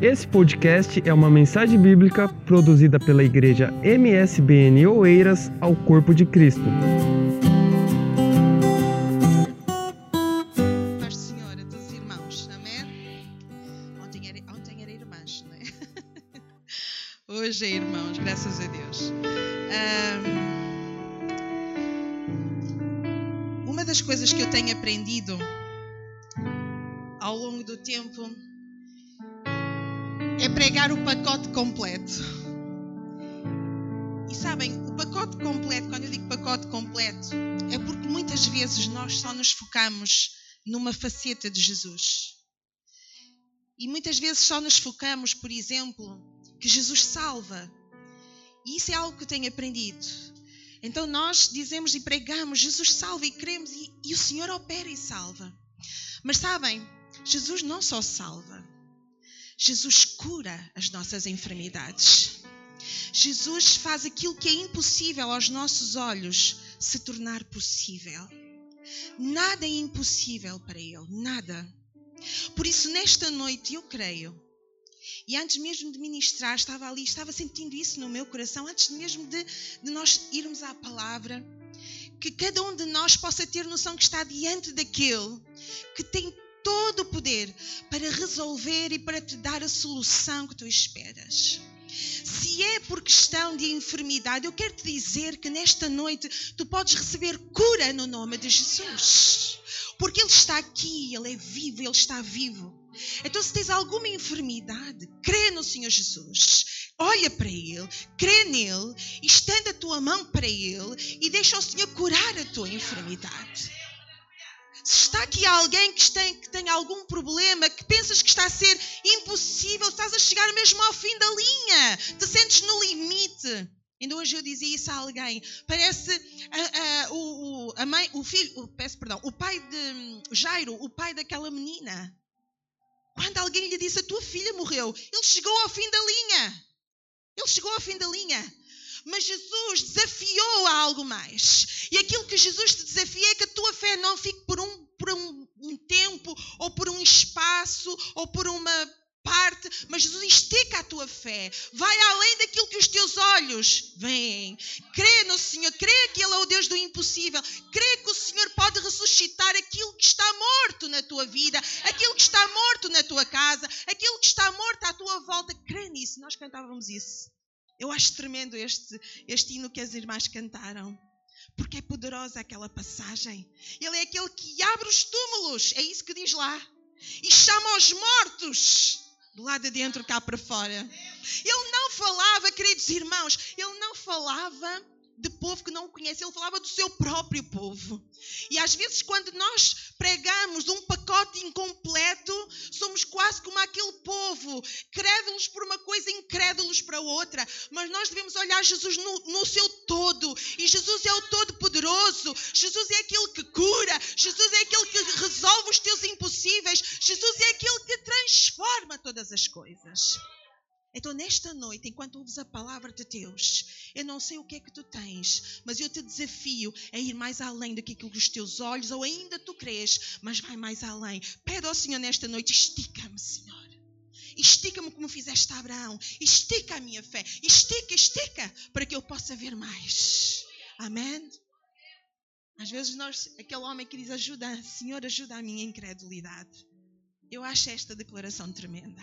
Esse podcast é uma mensagem bíblica produzida pela igreja MSBN Oeiras ao Corpo de Cristo. Paz do Senhor a todos os irmãos, amém? Ontem era, ontem era irmãs, não é? Hoje é irmãos, graças a Deus. Ahm, uma das coisas que eu tenho aprendido ao longo do tempo é pregar o pacote completo. E sabem, o pacote completo, quando eu digo pacote completo, é porque muitas vezes nós só nos focamos numa faceta de Jesus. E muitas vezes só nos focamos, por exemplo, que Jesus salva. E isso é algo que eu tenho aprendido. Então nós dizemos e pregamos, Jesus salva e cremos e, e o Senhor opera e salva. Mas sabem, Jesus não só salva, Jesus cura as nossas enfermidades. Jesus faz aquilo que é impossível aos nossos olhos se tornar possível. Nada é impossível para Ele, nada. Por isso, nesta noite, eu creio, e antes mesmo de ministrar, estava ali, estava sentindo isso no meu coração, antes mesmo de, de nós irmos à palavra, que cada um de nós possa ter noção que está diante daquele que tem todo o poder para resolver e para te dar a solução que tu esperas. Se é por questão de enfermidade, eu quero te dizer que nesta noite tu podes receber cura no nome de Jesus. Porque Ele está aqui, Ele é vivo, Ele está vivo. Então, se tens alguma enfermidade, crê no Senhor Jesus. Olha para Ele, crê nele, estenda a tua mão para Ele e deixa o Senhor curar a tua enfermidade. Se está aqui alguém que tem, que tem algum problema, que pensas que está a ser impossível, estás a chegar mesmo ao fim da linha, te sentes no limite. Ainda hoje eu dizia isso a alguém. Parece a, a, o, a mãe, o filho, o, peço perdão, o pai de Jairo, o pai daquela menina. Quando alguém lhe disse a tua filha morreu, ele chegou ao fim da linha. Ele chegou ao fim da linha. Mas Jesus desafiou a algo mais. E aquilo que Jesus te desafia é que a tua fé não fique por um, um tempo, ou por um espaço, ou por uma parte, mas Jesus estica a tua fé, vai além daquilo que os teus olhos veem. Crê no Senhor, crê que Ele é o Deus do impossível, crê que o Senhor pode ressuscitar aquilo que está morto na tua vida, aquilo que está morto na tua casa, aquilo que está morto à tua volta. Crê nisso. Nós cantávamos isso. Eu acho tremendo este, este hino que as irmãs cantaram. Porque é poderosa aquela passagem. Ele é aquele que abre os túmulos, é isso que diz lá. E chama os mortos do lado de dentro cá para fora. Ele não falava, queridos irmãos, ele não falava de povo que não o conhece, ele falava do seu próprio povo. E às vezes, quando nós pregamos um pacote incompleto, somos quase como aquele povo, crédulos por uma coisa, incrédulos para outra. Mas nós devemos olhar Jesus no, no seu todo. E Jesus é o Todo-Poderoso. Jesus é aquele que cura. Jesus é aquele que resolve os teus impossíveis. Jesus é aquele que transforma todas as coisas. Então, nesta noite, enquanto ouves a palavra de Deus, eu não sei o que é que tu tens, mas eu te desafio a ir mais além do que aquilo que os teus olhos ou ainda tu crês, mas vai mais além. Pede ao Senhor nesta noite, estica-me, Senhor. Estica-me como fizeste a Abraão. Estica a minha fé. Estica, estica, para que eu possa ver mais. Amém? Às vezes nós, aquele homem que diz ajuda, Senhor, ajuda a minha incredulidade. Eu acho esta declaração tremenda.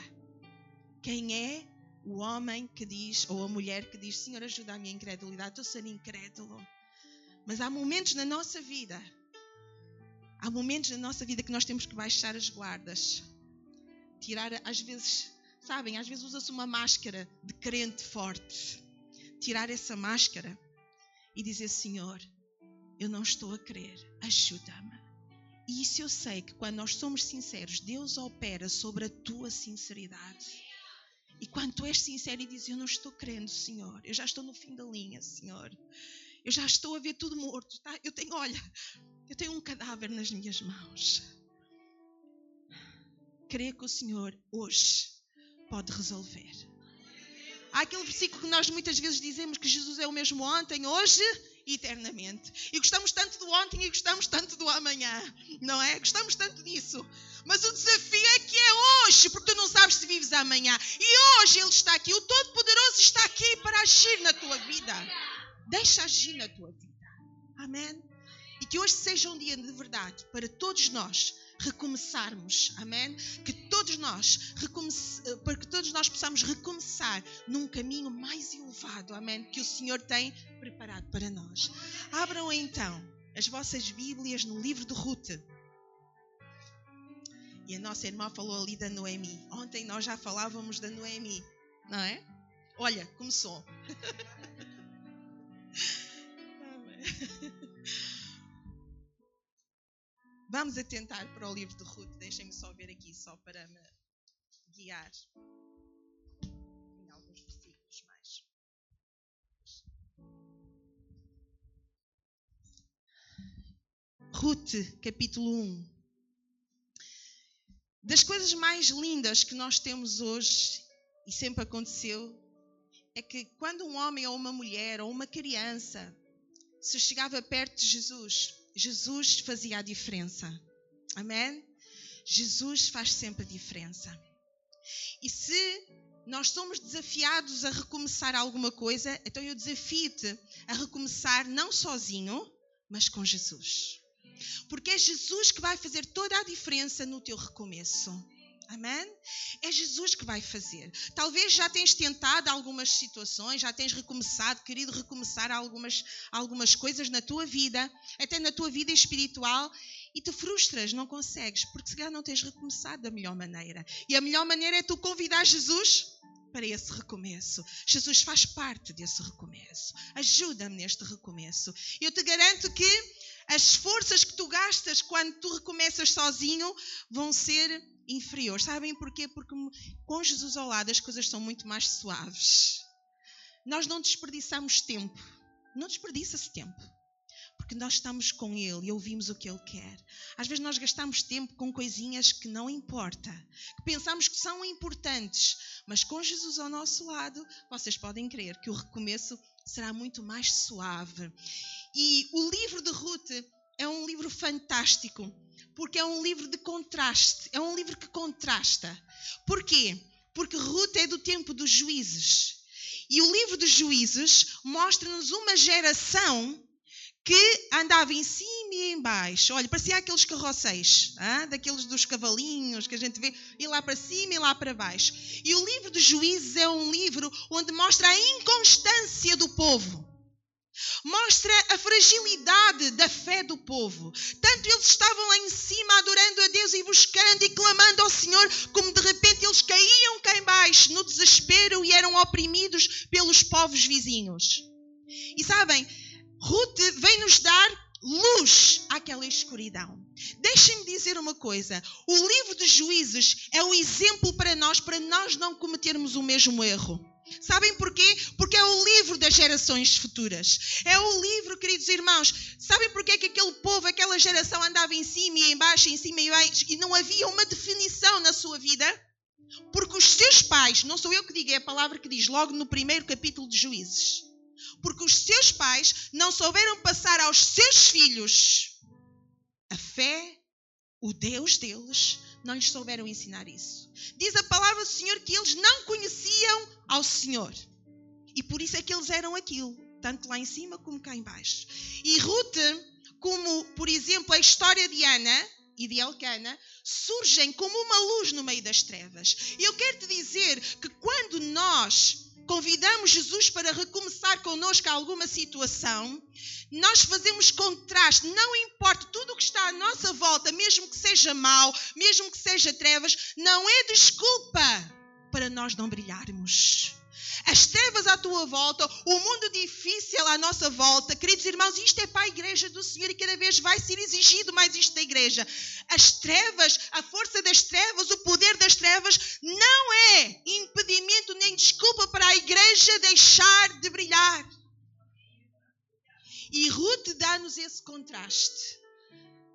Quem é o homem que diz, ou a mulher que diz: Senhor, ajuda a minha incredulidade, estou sendo incrédulo. Mas há momentos na nossa vida, há momentos na nossa vida que nós temos que baixar as guardas, tirar, às vezes, sabem, às vezes usa-se uma máscara de crente forte, tirar essa máscara e dizer: Senhor, eu não estou a crer, ajuda-me. E isso eu sei que quando nós somos sinceros, Deus opera sobre a tua sinceridade. E quando tu és sincero e dizes: Eu não estou crendo, Senhor, eu já estou no fim da linha, Senhor, eu já estou a ver tudo morto, tá? eu tenho, olha, eu tenho um cadáver nas minhas mãos. Crê que o Senhor hoje pode resolver. Há aquele versículo que nós muitas vezes dizemos que Jesus é o mesmo ontem, hoje eternamente. E gostamos tanto do ontem e gostamos tanto do amanhã, não é? Gostamos tanto disso. Mas o desafio é que é hoje, porque tu não sabes se vives amanhã. E hoje Ele está aqui, o Todo-Poderoso está aqui para agir na tua vida. Deixa agir na tua vida. Amém? E que hoje seja um dia de verdade para todos nós recomeçarmos, amém? Que todos nós para que todos nós possamos recomeçar num caminho mais elevado, amém? Que o Senhor tem preparado para nós. Abram então as vossas Bíblias no livro de Ruth. E a nossa irmã falou ali da Noemi. Ontem nós já falávamos da Noemi, não é? Olha, começou. Vamos atentar para o livro de Ruth. Deixem-me só ver aqui, só para me guiar em alguns versículos mais. Ruth, capítulo 1. Das coisas mais lindas que nós temos hoje, e sempre aconteceu, é que quando um homem ou uma mulher ou uma criança se chegava perto de Jesus, Jesus fazia a diferença. Amém? Jesus faz sempre a diferença. E se nós somos desafiados a recomeçar alguma coisa, então eu desafio-te a recomeçar não sozinho, mas com Jesus. Porque é Jesus que vai fazer toda a diferença no teu recomeço. Amém? É Jesus que vai fazer. Talvez já tens tentado algumas situações, já tens recomeçado, querido recomeçar algumas, algumas coisas na tua vida, até na tua vida espiritual, e te frustras, não consegues, porque se calhar não tens recomeçado da melhor maneira. E a melhor maneira é tu convidar Jesus para esse recomeço. Jesus faz parte desse recomeço. Ajuda-me neste recomeço. Eu te garanto que as forças que tu gastas quando tu recomeças sozinho vão ser inferior. Sabem porquê? Porque com Jesus ao lado as coisas são muito mais suaves. Nós não desperdiçamos tempo. Não desperdiça-se tempo. Porque nós estamos com Ele e ouvimos o que Ele quer. Às vezes nós gastamos tempo com coisinhas que não importa, que pensamos que são importantes, mas com Jesus ao nosso lado, vocês podem crer que o recomeço será muito mais suave. E o livro de Ruth é um livro fantástico porque é um livro de contraste, é um livro que contrasta. Porquê? Porque Ruth é do tempo dos juízes. E o livro dos juízes mostra-nos uma geração que andava em cima e em baixo. Olha, parecia aqueles carroceiros, ah, daqueles dos cavalinhos que a gente vê, e lá para cima e lá para baixo. E o livro dos juízes é um livro onde mostra a inconstância do povo mostra a fragilidade da fé do povo. Tanto eles estavam lá em cima adorando a Deus e buscando e clamando ao Senhor, como de repente eles caíam cá embaixo no desespero e eram oprimidos pelos povos vizinhos. E sabem, Ruth vem nos dar luz àquela escuridão. Deixem-me dizer uma coisa: o livro de Juízes é o exemplo para nós, para nós não cometermos o mesmo erro. Sabem porquê? Porque é o livro das gerações futuras. É o livro, queridos irmãos. Sabem porquê que aquele povo, aquela geração andava em cima e em baixo, em cima e baixo, e não havia uma definição na sua vida? Porque os seus pais, não sou eu que digo, é a palavra que diz logo no primeiro capítulo de Juízes. Porque os seus pais não souberam passar aos seus filhos a fé, o Deus deles, não lhes souberam ensinar isso. Diz a palavra do Senhor que eles não conheciam ao Senhor. E por isso é que eles eram aquilo, tanto lá em cima como cá embaixo. E Ruth, como por exemplo a história de Ana e de Elcana, surgem como uma luz no meio das trevas. E eu quero te dizer que quando nós convidamos Jesus para recomeçar connosco alguma situação, nós fazemos contraste, não importa tudo o que está à nossa volta, mesmo que seja mal, mesmo que seja trevas, não é desculpa para nós não brilharmos. As trevas à tua volta, o mundo difícil à nossa volta, queridos irmãos, isto é para a igreja do Senhor e cada vez vai ser exigido mais isto da igreja. As trevas, a força das trevas, o poder das trevas, não é impedimento nem desculpa para a igreja deixar de brilhar. E Ruth dá-nos esse contraste.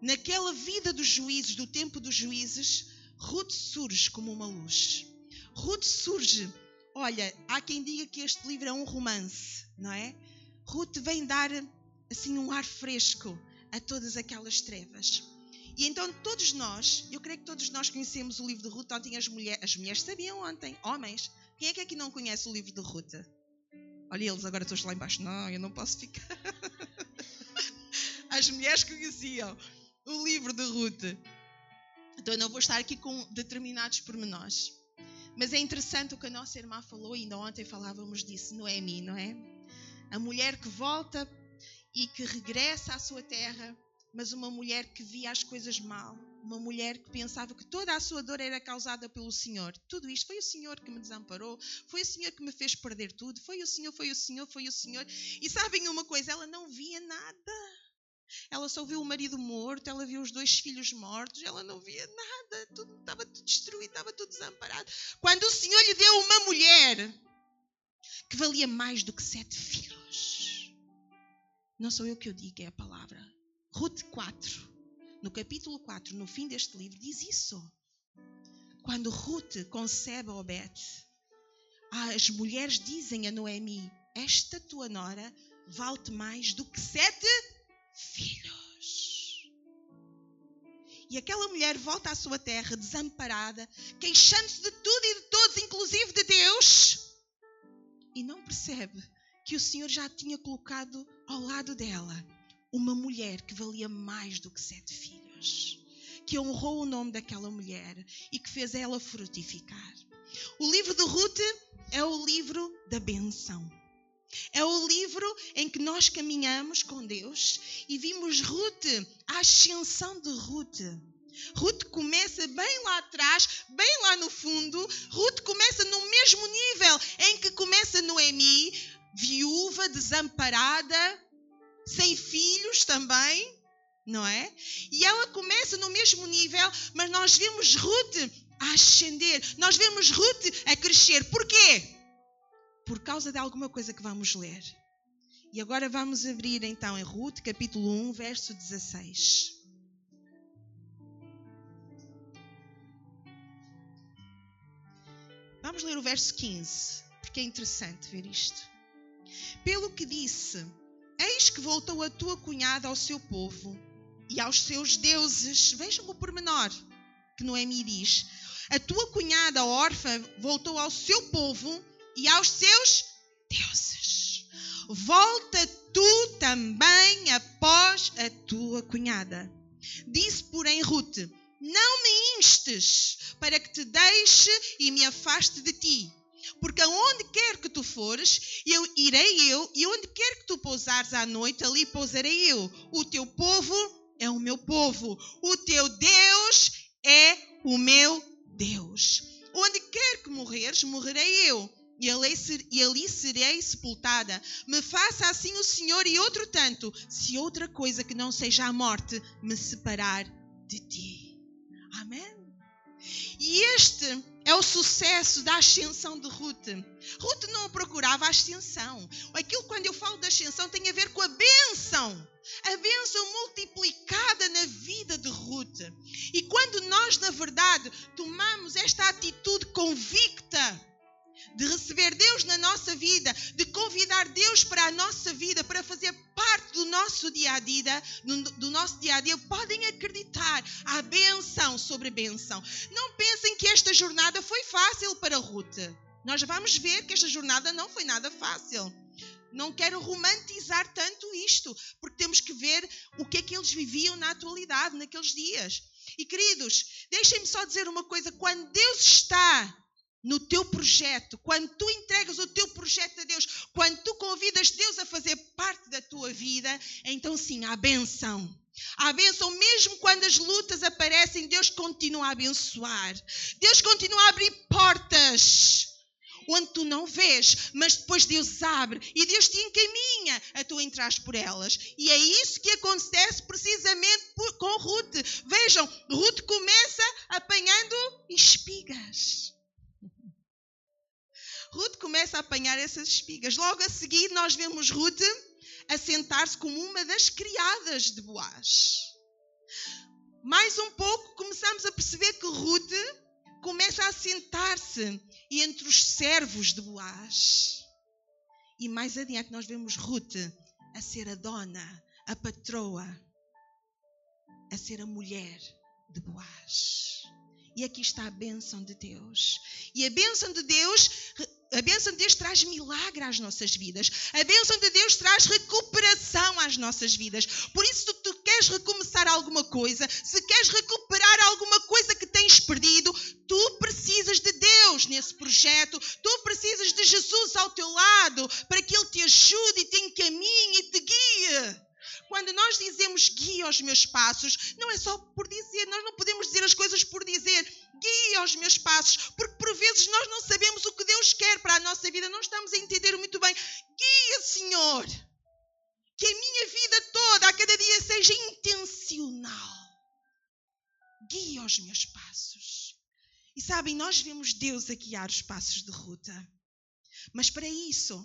Naquela vida dos juízes, do tempo dos juízes, Ruth surge como uma luz. Ruth surge. Olha, há quem diga que este livro é um romance, não é? Ruth vem dar assim um ar fresco a todas aquelas trevas. E então todos nós, eu creio que todos nós conhecemos o livro de Ruth. Ontem as mulheres, as mulheres sabiam ontem, homens. Quem é que aqui não conhece o livro de Ruth? Olha eles agora todos lá embaixo. Não, eu não posso ficar. As mulheres conheciam o livro de Ruth. Então eu não vou estar aqui com determinados pormenores. Mas é interessante o que a nossa irmã falou, ainda ontem falávamos disso, Noemi, não é? A mulher que volta e que regressa à sua terra, mas uma mulher que via as coisas mal, uma mulher que pensava que toda a sua dor era causada pelo Senhor. Tudo isto foi o Senhor que me desamparou, foi o Senhor que me fez perder tudo, foi o Senhor, foi o Senhor, foi o Senhor. E sabem uma coisa? Ela não via nada. Ela só viu o marido morto, ela viu os dois filhos mortos, ela não via nada, tudo, estava tudo destruído, estava tudo desamparado. Quando o Senhor lhe deu uma mulher que valia mais do que sete filhos, não sou eu que eu digo, é a palavra. Ruth 4, no capítulo 4, no fim deste livro, diz isso. Quando Ruth concebe Obed, as mulheres dizem a Noemi: Esta tua nora vale-te mais do que sete filhos. E aquela mulher volta à sua terra desamparada, queixando-se de tudo e de todos, inclusive de Deus, e não percebe que o Senhor já tinha colocado ao lado dela uma mulher que valia mais do que sete filhos, que honrou o nome daquela mulher e que fez ela frutificar. O livro de Ruth é o livro da benção. É o livro em que nós caminhamos com Deus e vimos Ruth, a ascensão de Ruth. Ruth começa bem lá atrás, bem lá no fundo. Ruth começa no mesmo nível em que começa Noemi, viúva, desamparada, sem filhos também, não é? E ela começa no mesmo nível, mas nós vemos Ruth a ascender, nós vemos Ruth a crescer. Porquê? Por causa de alguma coisa que vamos ler. E agora vamos abrir então em Ruth, capítulo 1, verso 16. Vamos ler o verso 15, porque é interessante ver isto. Pelo que disse: Eis que voltou a tua cunhada ao seu povo e aos seus deuses. Vejam o pormenor que Noemi diz: A tua cunhada órfã voltou ao seu povo e aos seus deuses. Volta tu também após a tua cunhada. Disse, porém, Ruth: Não me instes para que te deixe e me afaste de ti. Porque aonde quer que tu fores, eu irei eu, e onde quer que tu pousares à noite, ali pousarei eu. O teu povo é o meu povo, o teu Deus é o meu Deus. Onde quer que morreres, morrerei eu e ali serei sepultada. Me faça assim o Senhor e outro tanto, se outra coisa que não seja a morte me separar de ti. Amém? E este é o sucesso da ascensão de Ruth. Ruth não procurava a ascensão. Aquilo, quando eu falo da ascensão, tem a ver com a bênção. A bênção multiplicada na vida de Ruth. E quando nós, na verdade, tomamos esta atitude convicta, de receber Deus na nossa vida, de convidar Deus para a nossa vida, para fazer parte do nosso dia a dia, do nosso dia a dia, podem acreditar a benção sobre benção. Não pensem que esta jornada foi fácil para Ruth. Nós vamos ver que esta jornada não foi nada fácil. Não quero romantizar tanto isto, porque temos que ver o que é que eles viviam na atualidade, naqueles dias. E queridos, deixem-me só dizer uma coisa: quando Deus está no teu projeto, quando tu entregas o teu projeto a Deus, quando tu convidas Deus a fazer parte da tua vida, então sim, há benção. Há benção mesmo quando as lutas aparecem, Deus continua a abençoar. Deus continua a abrir portas onde tu não vês, mas depois Deus abre e Deus te encaminha a tu entrar por elas. E é isso que acontece precisamente com Ruth. Vejam, Ruth começa apanhando espigas. Ruth começa a apanhar essas espigas. Logo a seguir, nós vemos Ruth a sentar-se como uma das criadas de Boaz. Mais um pouco, começamos a perceber que Ruth começa a sentar-se entre os servos de Boaz. E mais adiante, nós vemos Ruth a ser a dona, a patroa. a ser a mulher de Boaz. E aqui está a bênção de Deus. E a bênção de Deus a bênção de Deus traz milagre às nossas vidas. A bênção de Deus traz recuperação às nossas vidas. Por isso, se tu queres recomeçar alguma coisa, se queres recuperar alguma coisa que tens perdido, tu precisas de Deus nesse projeto. Tu precisas de Jesus ao teu lado para que Ele te ajude e te encaminhe e te guie. Quando nós dizemos guia os meus passos, não é só por dizer, nós não podemos dizer as coisas por dizer guia os meus passos, porque por vezes nós não sabemos o que Deus quer para a nossa vida, não estamos a entender muito bem. Guia, Senhor, que a minha vida toda, a cada dia, seja intencional. Guia os meus passos. E sabem, nós vemos Deus a guiar os passos de Ruta. Mas para isso,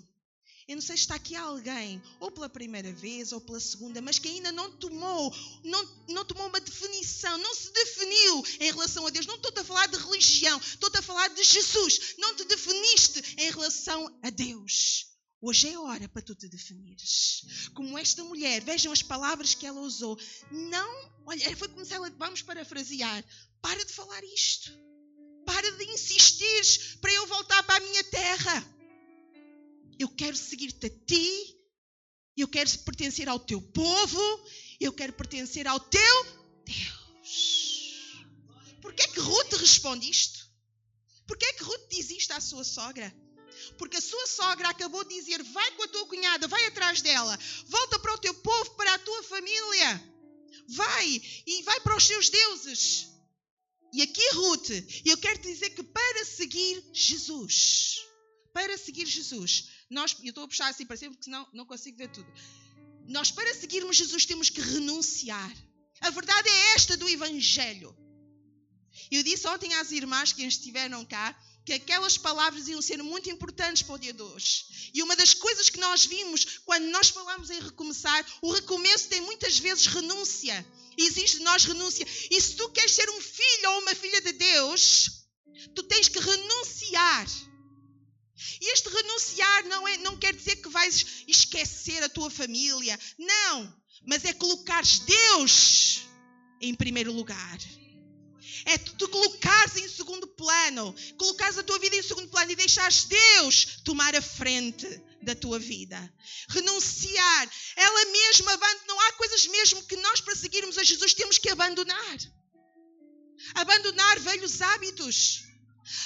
eu não sei se está aqui alguém, ou pela primeira vez, ou pela segunda, mas que ainda não tomou, não, não tomou uma definição, não se definiu em relação a Deus. Não estou a falar de religião, estou a falar de Jesus. Não te definiste em relação a Deus. Hoje é hora para tu te definires. Como esta mulher, vejam as palavras que ela usou. Não, olha, foi começar, vamos parafrasear. Para de falar isto. Para de insistir para eu voltar para a minha terra. Eu quero seguir-te a ti. Eu quero pertencer ao teu povo. Eu quero pertencer ao teu Deus. Porquê é que Ruth responde isto? Porquê é que Ruth diz isto à sua sogra? Porque a sua sogra acabou de dizer: vai com a tua cunhada, vai atrás dela, volta para o teu povo, para a tua família, vai e vai para os seus deuses. E aqui, Ruth, eu quero te dizer que para seguir Jesus, para seguir Jesus, nós, eu estou a puxar assim para cima porque senão não consigo ver tudo. Nós, para seguirmos Jesus, temos que renunciar. A verdade é esta do Evangelho. Eu disse ontem às irmãs que estiveram cá que aquelas palavras iam ser muito importantes para o dia de hoje. E uma das coisas que nós vimos quando nós falamos em recomeçar, o recomeço tem muitas vezes renúncia. Existe de nós renúncia. E se tu queres ser um filho ou uma filha de Deus, tu tens que renunciar e este renunciar não, é, não quer dizer que vais esquecer a tua família. Não. Mas é colocares Deus em primeiro lugar. É tu colocares em segundo plano. Colocares a tua vida em segundo plano e deixares Deus tomar a frente da tua vida. Renunciar. Ela mesma abandona. Não há coisas mesmo que nós, para seguirmos a Jesus, temos que abandonar. Abandonar velhos hábitos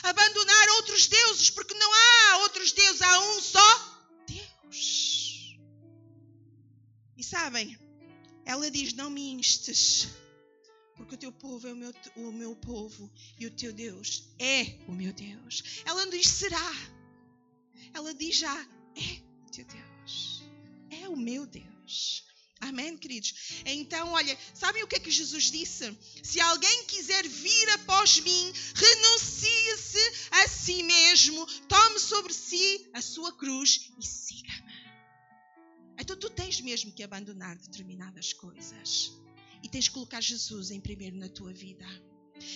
abandonar outros deuses, porque não há outros deuses, há um só Deus. E sabem, ela diz: Não me instes, porque o teu povo é o meu, o meu povo e o teu Deus é o meu Deus. Ela não diz será, ela diz já: É o teu Deus, é o meu Deus. Amém, queridos? Então, olha, sabem o que é que Jesus disse? Se alguém quiser vir após mim, renuncie-se a si mesmo, tome sobre si a sua cruz e siga-me. Então, tu tens mesmo que abandonar determinadas coisas e tens que colocar Jesus em primeiro na tua vida.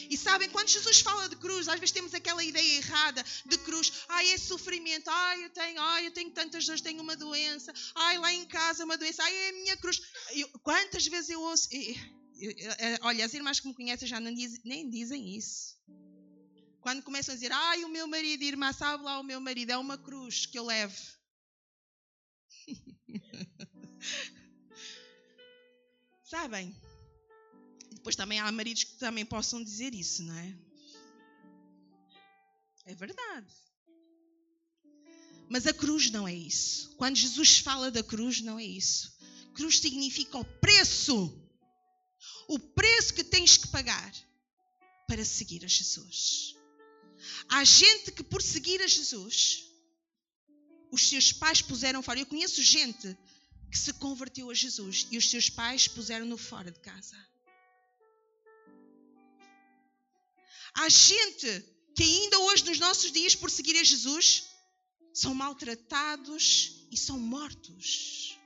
E sabem, quando Jesus fala de cruz, às vezes temos aquela ideia errada de cruz. Ai, é sofrimento. Ai, eu tenho, ai, eu tenho tantas dores, tenho uma doença. Ai, lá em casa uma doença. Ai, é a minha cruz. Eu, quantas vezes eu ouço... Eu, eu, olha, as irmãs que me conhecem já diz, nem dizem isso. Quando começam a dizer, ai, o meu marido, irmã, sabe lá o meu marido, é uma cruz que eu levo. Sabem? Depois também há maridos que também possam dizer isso, não é? É verdade. Mas a cruz não é isso. Quando Jesus fala da cruz, não é isso. Cruz significa o preço. O preço que tens que pagar para seguir a Jesus. Há gente que, por seguir a Jesus, os seus pais puseram fora. Eu conheço gente que se converteu a Jesus e os seus pais puseram-no fora de casa. Há gente que ainda hoje, nos nossos dias, por seguir a Jesus, são maltratados e são mortos.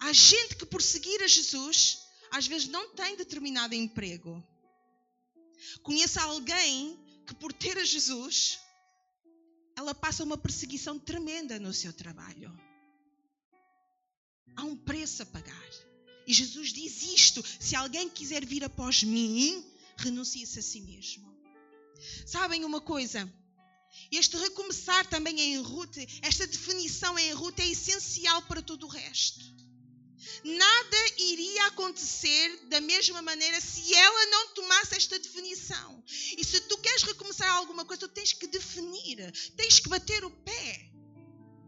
Há gente que, por seguir a Jesus, às vezes não tem determinado emprego. Conheço alguém que, por ter a Jesus, ela passa uma perseguição tremenda no seu trabalho. Há um preço a pagar. E Jesus diz isto: se alguém quiser vir após mim, renuncie-se a si mesmo. Sabem uma coisa? Este recomeçar também em Ruth, esta definição em Ruth é essencial para todo o resto. Nada iria acontecer da mesma maneira se ela não tomasse esta definição. E se tu queres recomeçar alguma coisa, tu tens que definir, tens que bater o pé.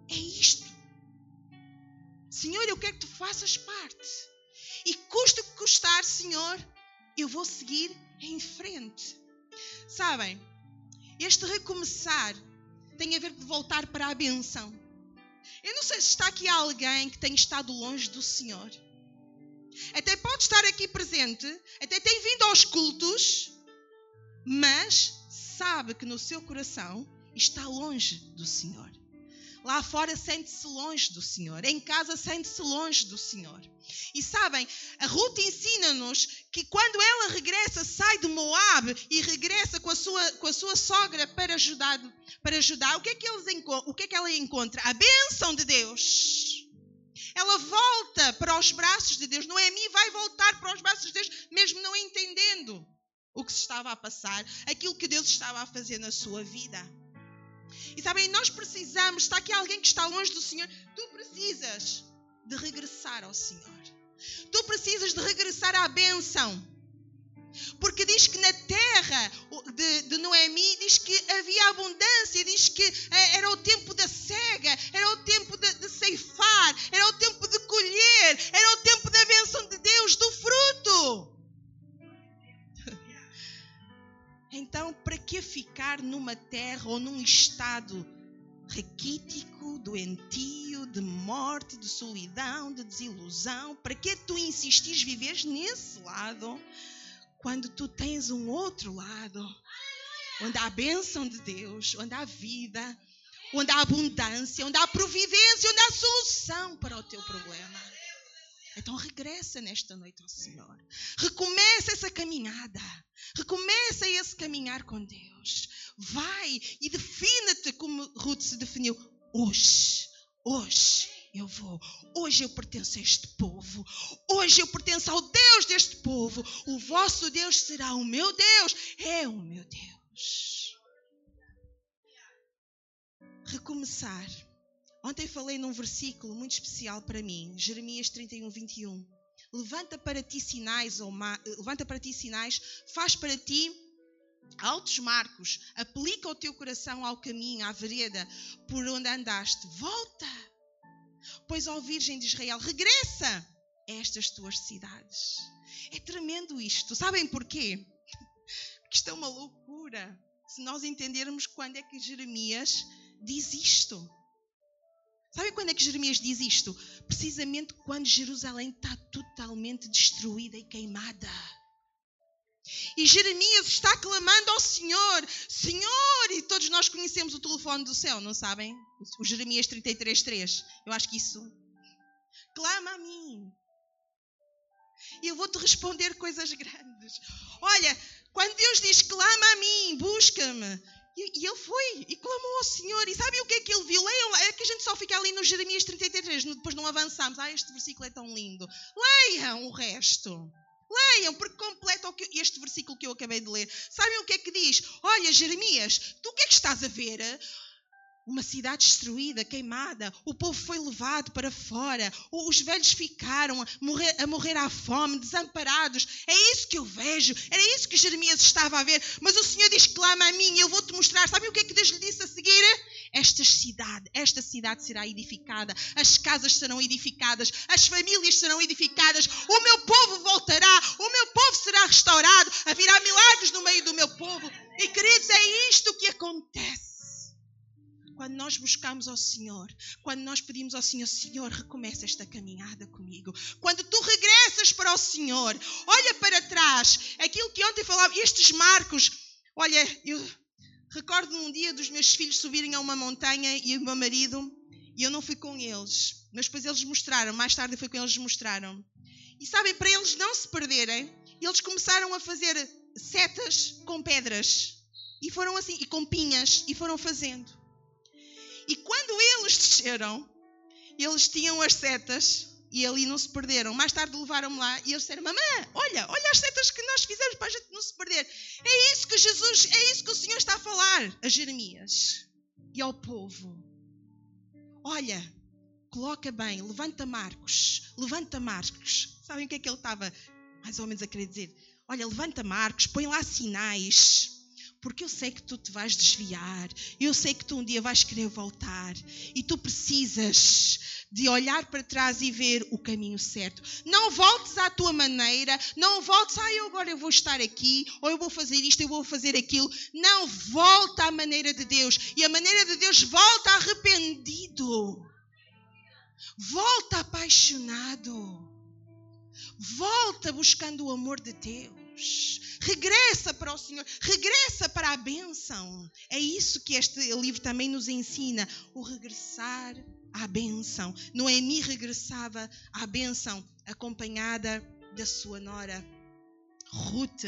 É isto. Senhor, eu quero que tu faças parte. E custa o que custar, Senhor, eu vou seguir em frente. Sabem, este recomeçar tem a ver com voltar para a benção. Eu não sei se está aqui alguém que tem estado longe do Senhor. Até pode estar aqui presente, até tem vindo aos cultos, mas sabe que no seu coração está longe do Senhor. Lá fora sente-se longe do Senhor. Em casa sente-se longe do Senhor. E sabem, a Ruth ensina-nos que quando ela regressa, sai de Moab e regressa com a sua, com a sua sogra para ajudar, para ajudar, o que é que, eles, o que é que ela encontra? A bênção de Deus. Ela volta para os braços de Deus. Noemi vai voltar para os braços de Deus, mesmo não entendendo o que se estava a passar, aquilo que Deus estava a fazer na sua vida. E sabem, nós precisamos, está aqui alguém que está longe do Senhor, tu precisas de regressar ao Senhor. Tu precisas de regressar à bênção. Porque diz que na terra de, de, Noemi diz que havia abundância, diz que eh, era o tempo da cega, era o terra ou num estado raquítico, doentio, de morte, de solidão, de desilusão? Para que tu insistis viveres nesse lado quando tu tens um outro lado? Onde há a bênção de Deus, onde há vida, onde há abundância, onde há providência, onde há solução para o teu problema. Então regressa nesta noite ao Senhor. Recomeça essa caminhada. Recomeça esse caminhar com Deus. Vai e defina-te como Ruth se definiu. Hoje, hoje eu vou. Hoje eu pertenço a este povo. Hoje eu pertenço ao Deus deste povo. O vosso Deus será o meu Deus. É o meu Deus. Recomeçar Ontem falei num versículo muito especial para mim, Jeremias 31, 21. Levanta para ti sinais, ou ma... levanta para ti sinais, faz para ti altos marcos, aplica o teu coração ao caminho, à vereda por onde andaste. Volta, pois, ó Virgem de Israel, regressa a estas tuas cidades. É tremendo isto. Sabem porquê? Porque isto é uma loucura. Se nós entendermos quando é que Jeremias diz isto. Sabe quando é que Jeremias diz isto? Precisamente quando Jerusalém está totalmente destruída e queimada. E Jeremias está clamando ao Senhor, Senhor, e todos nós conhecemos o telefone do céu, não sabem? O Jeremias 33:3. Eu acho que isso clama a mim. E eu vou-te responder coisas grandes. Olha, quando Deus diz clama a mim, busca-me, e, e, ele foi e clamou ao Senhor. E sabem o que é que ele viu? Leiam, é que a gente só fica ali no Jeremias 33, depois não avançamos. Ah, este versículo é tão lindo. Leiam o resto. Leiam, porque completa este versículo que eu acabei de ler. Sabem o que é que diz? Olha, Jeremias, tu o que é que estás a ver? Uma cidade destruída, queimada, o povo foi levado para fora, os velhos ficaram a morrer, a morrer à fome, desamparados. É isso que eu vejo, era isso que Jeremias estava a ver. Mas o Senhor diz: clama a mim eu vou-te mostrar. Sabe o que é que Deus lhe disse a seguir? Esta cidade, esta cidade será edificada, as casas serão edificadas, as famílias serão edificadas, o meu povo voltará, o meu povo será restaurado, haverá milagres no meio do meu povo. E queridos, é isto que acontece quando nós buscamos ao Senhor, quando nós pedimos ao Senhor, Senhor, recomeça esta caminhada comigo. Quando tu regressas para o Senhor, olha para trás, aquilo que ontem falava, estes marcos, olha, eu recordo um dia dos meus filhos subirem a uma montanha e o meu marido, e eu não fui com eles, mas depois eles mostraram, mais tarde foi com eles mostraram. E sabem, para eles não se perderem, eles começaram a fazer setas com pedras. E foram assim, e com pinhas, e foram fazendo. E quando eles desceram, eles tinham as setas e ali não se perderam. Mais tarde levaram-me lá e eles disseram: Mamã, olha, olha as setas que nós fizemos para a gente não se perder. É isso que Jesus, é isso que o Senhor está a falar a Jeremias e ao povo. Olha, coloca bem, levanta Marcos, levanta Marcos. Sabem o que é que ele estava mais ou menos a querer dizer? Olha, levanta Marcos, põe lá sinais porque eu sei que tu te vais desviar, eu sei que tu um dia vais querer voltar e tu precisas de olhar para trás e ver o caminho certo. Não voltes à tua maneira, não voltes, ah, eu agora eu vou estar aqui, ou eu vou fazer isto, eu vou fazer aquilo. Não, volta à maneira de Deus. E a maneira de Deus volta arrependido. Volta apaixonado. Volta buscando o amor de Deus. Regressa para o Senhor, regressa para a bênção. É isso que este livro também nos ensina: o regressar à bênção. Noemi regressava à bênção, acompanhada da sua nora Ruth.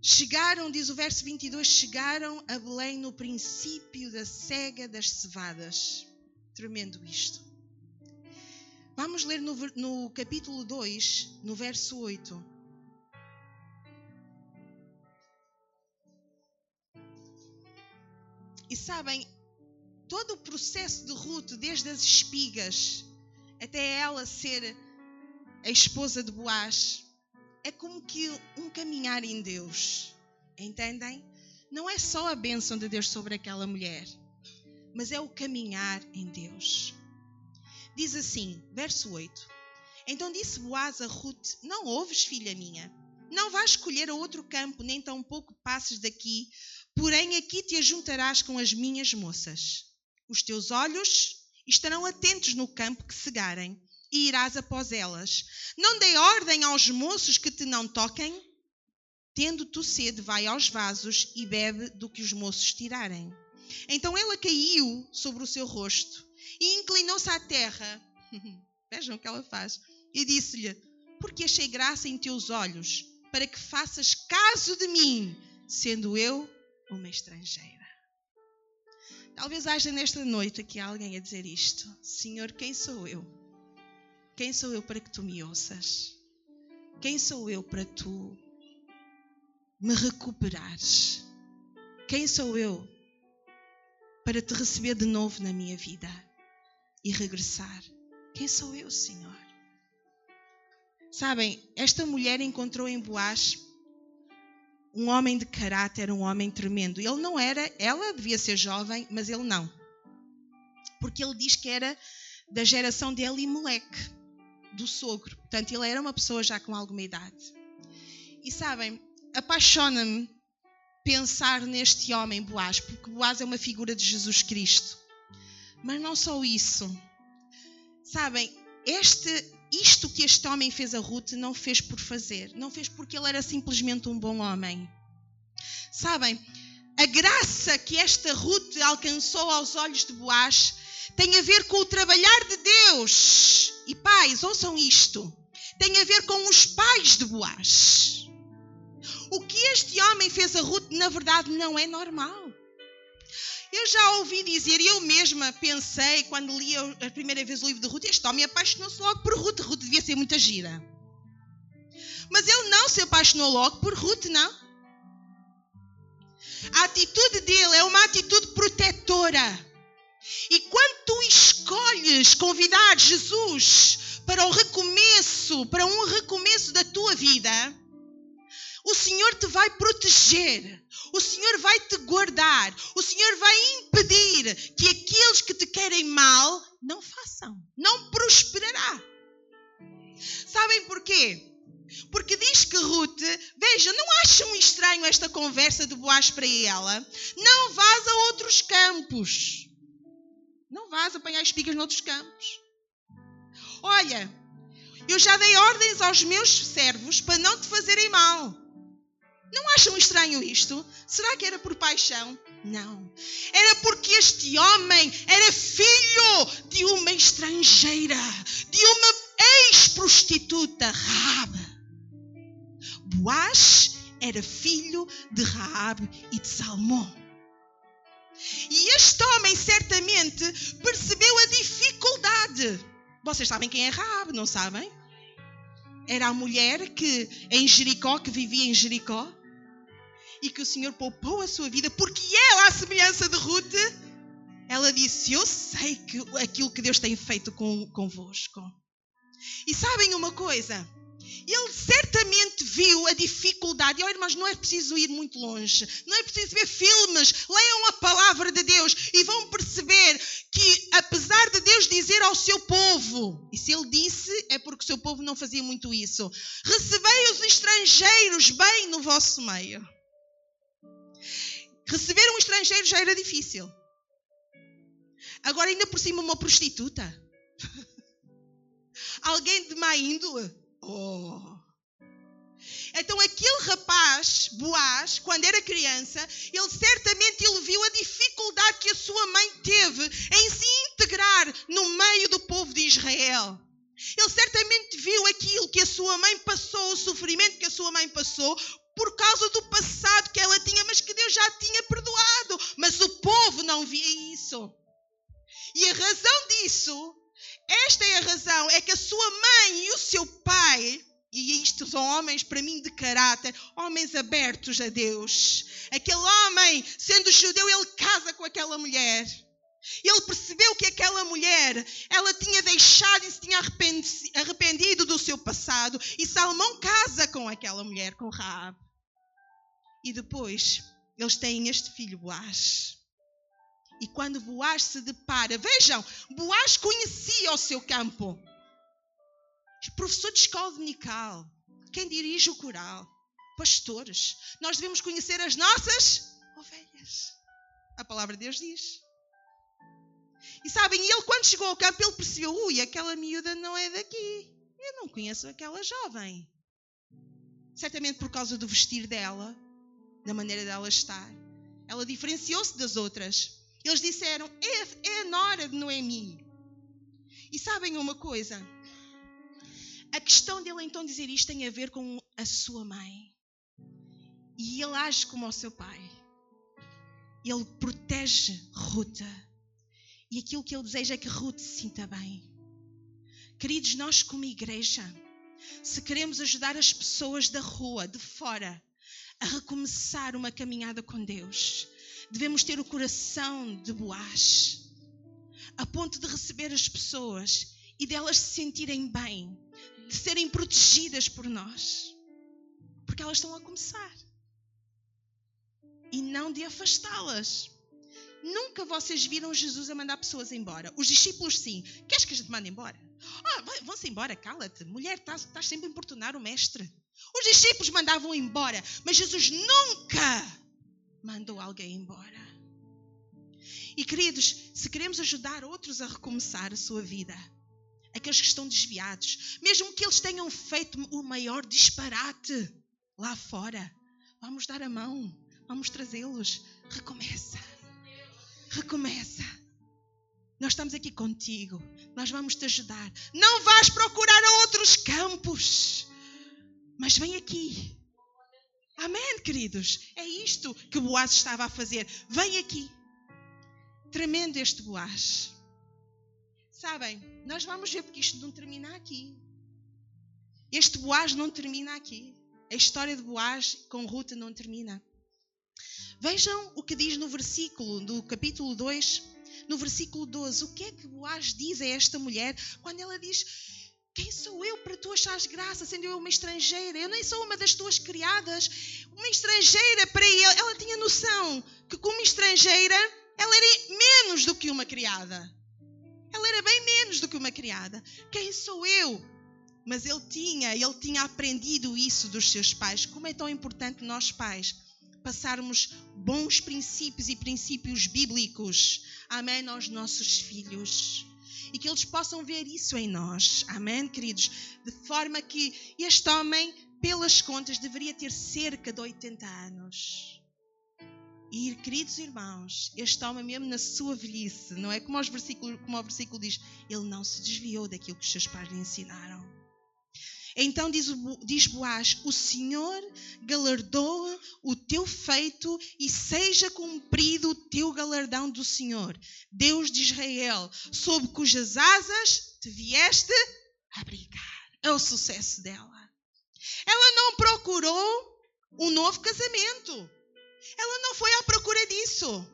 Chegaram, diz o verso 22, chegaram a Belém no princípio da cega das cevadas. Tremendo isto. Vamos ler no, no capítulo 2, no verso 8. E sabem, todo o processo de Ruth, desde as espigas até ela ser a esposa de Boaz, é como que um caminhar em Deus. Entendem? Não é só a bênção de Deus sobre aquela mulher, mas é o caminhar em Deus. Diz assim, verso 8: Então disse Boaz a Ruth: Não ouves, filha minha? Não vais escolher a outro campo, nem tampouco passes daqui, Porém, aqui te ajuntarás com as minhas moças. Os teus olhos estarão atentos no campo que cegarem, e irás após elas. Não dei ordem aos moços que te não toquem. Tendo tu sede, vai aos vasos e bebe do que os moços tirarem. Então ela caiu sobre o seu rosto e inclinou-se à terra. Vejam o que ela faz. E disse-lhe: Porque achei graça em teus olhos, para que faças caso de mim, sendo eu uma estrangeira. Talvez haja nesta noite aqui alguém a dizer isto: Senhor, quem sou eu? Quem sou eu para que tu me ouças? Quem sou eu para tu me recuperares? Quem sou eu para te receber de novo na minha vida e regressar? Quem sou eu, Senhor? Sabem, esta mulher encontrou em Boaz um homem de caráter, um homem tremendo. Ele não era, ela devia ser jovem, mas ele não. Porque ele diz que era da geração de Elimeleque, do sogro. Portanto, ele era uma pessoa já com alguma idade. E sabem, apaixona-me pensar neste homem Boaz, porque Boaz é uma figura de Jesus Cristo. Mas não só isso. Sabem, este isto que este homem fez a Ruth não fez por fazer, não fez porque ele era simplesmente um bom homem. Sabem, a graça que esta Ruth alcançou aos olhos de Boaz tem a ver com o trabalhar de Deus. E pais, ouçam isto: tem a ver com os pais de Boaz. O que este homem fez a Ruth, na verdade, não é normal. Eu já ouvi dizer, e eu mesma pensei, quando li a primeira vez o livro de Ruth, este homem apaixonou-se logo por Ruth. Ruth devia ser muita gira. Mas ele não se apaixonou logo por Ruth, não. A atitude dele é uma atitude protetora. E quando tu escolhes convidar Jesus para o recomeço, para um recomeço da tua vida, o Senhor te vai proteger, o Senhor vai te guardar, o Senhor vai impedir que aqueles que te querem mal não façam, não prosperará. Sabem porquê? Porque diz que Ruth, veja, não acham estranho esta conversa de Boaz para ela? Não vás a outros campos. Não vás apanhar espigas noutros campos. Olha, eu já dei ordens aos meus servos para não te fazerem mal. Não acham estranho isto? Será que era por paixão? Não. Era porque este homem era filho de uma estrangeira, de uma ex-prostituta, Raab. Boaz era filho de Raab e de Salmão. E este homem certamente percebeu a dificuldade Vocês sabem quem é Raab, não sabem? Era a mulher que em Jericó, que vivia em Jericó, e que o Senhor poupou a sua vida, porque ela, à semelhança de Ruth, ela disse: Eu sei que aquilo que Deus tem feito com, convosco. E sabem uma coisa? Ele certamente viu a dificuldade. E, oh, irmãos, não é preciso ir muito longe. Não é preciso ver filmes. Leiam a palavra de Deus e vão perceber que, apesar de Deus dizer ao seu povo, e se ele disse, é porque o seu povo não fazia muito isso: recebei os estrangeiros bem no vosso meio. Receber um estrangeiro já era difícil. Agora, ainda por cima, uma prostituta. Alguém de má índole. Oh. Então aquele rapaz, Boaz, quando era criança, ele certamente ele viu a dificuldade que a sua mãe teve em se integrar no meio do povo de Israel. Ele certamente viu aquilo que a sua mãe passou, o sofrimento que a sua mãe passou, por causa do passado que ela tinha, mas que Deus já tinha perdoado. Mas o povo não via isso. E a razão disso, esta é a razão, é que a sua mãe e o seu pai, e isto são homens para mim de caráter, homens abertos a Deus. Aquele homem, sendo judeu, ele casa com aquela mulher. Ele percebeu que aquela mulher, ela tinha deixado e se tinha arrependido do seu passado. E Salomão casa com aquela mulher, com Raab. E depois, eles têm este filho, Boaz. E quando Boaz se depara, vejam, Boaz conhecia o seu campo. Professor de escola dominical, quem dirige o coral, pastores. Nós devemos conhecer as nossas ovelhas. A palavra de Deus diz. E sabem, ele quando chegou ao campo, ele percebeu, ui, aquela miúda não é daqui. Eu não conheço aquela jovem. Certamente por causa do vestir dela, da maneira dela estar. Ela diferenciou-se das outras. Eles disseram: é, é a nora de Noemi. E sabem uma coisa? A questão dele então dizer isto tem a ver com a sua mãe. E ele age como o seu pai. Ele protege Ruta. E aquilo que ele deseja é que Ruth se sinta bem. Queridos, nós como igreja, se queremos ajudar as pessoas da rua, de fora, a recomeçar uma caminhada com Deus, devemos ter o coração de Boaz, a ponto de receber as pessoas e delas se sentirem bem, de serem protegidas por nós, porque elas estão a começar e não de afastá-las. Nunca vocês viram Jesus a mandar pessoas embora. Os discípulos, sim. Queres que a gente mande embora? Oh, vão-se embora, cala-te. Mulher, estás, estás sempre a importunar o mestre. Os discípulos mandavam embora, mas Jesus nunca mandou alguém embora. E queridos, se queremos ajudar outros a recomeçar a sua vida, aqueles que estão desviados, mesmo que eles tenham feito o maior disparate lá fora, vamos dar a mão, vamos trazê-los. Recomeça. Recomeça. Nós estamos aqui contigo. Nós vamos te ajudar. Não vais procurar outros campos. Mas vem aqui. Amém, queridos? É isto que Boaz estava a fazer. Vem aqui. Tremendo este Boaz. Sabem, nós vamos ver porque isto não termina aqui. Este Boaz não termina aqui. A história de Boaz com Ruta não termina. Vejam o que diz no versículo do capítulo 2, no versículo 12. O que é que Boaz diz a esta mulher quando ela diz: quem sou eu para tu achares graça, sendo eu uma estrangeira? Eu nem sou uma das tuas criadas. Uma estrangeira para ele. Ela tinha noção que, como estrangeira, ela era menos do que uma criada. Ela era bem menos do que uma criada. Quem sou eu? Mas ele tinha, ele tinha aprendido isso dos seus pais. Como é tão importante nós pais passarmos bons princípios e princípios bíblicos, amém, aos nossos filhos e que eles possam ver isso em nós. Amém, queridos? De forma que este homem, pelas contas, deveria ter cerca de 80 anos. E, queridos irmãos, este homem, mesmo na sua velhice, não é como, os versículos, como o versículo diz, ele não se desviou daquilo que os seus pais lhe ensinaram. Então diz, diz Boaz: O Senhor galardoa o teu feito e seja cumprido o teu galardão do Senhor, Deus de Israel, sob cujas asas te te vieste abrigar. É o sucesso dela. Ela não procurou um novo casamento. Ela não foi à procura disso.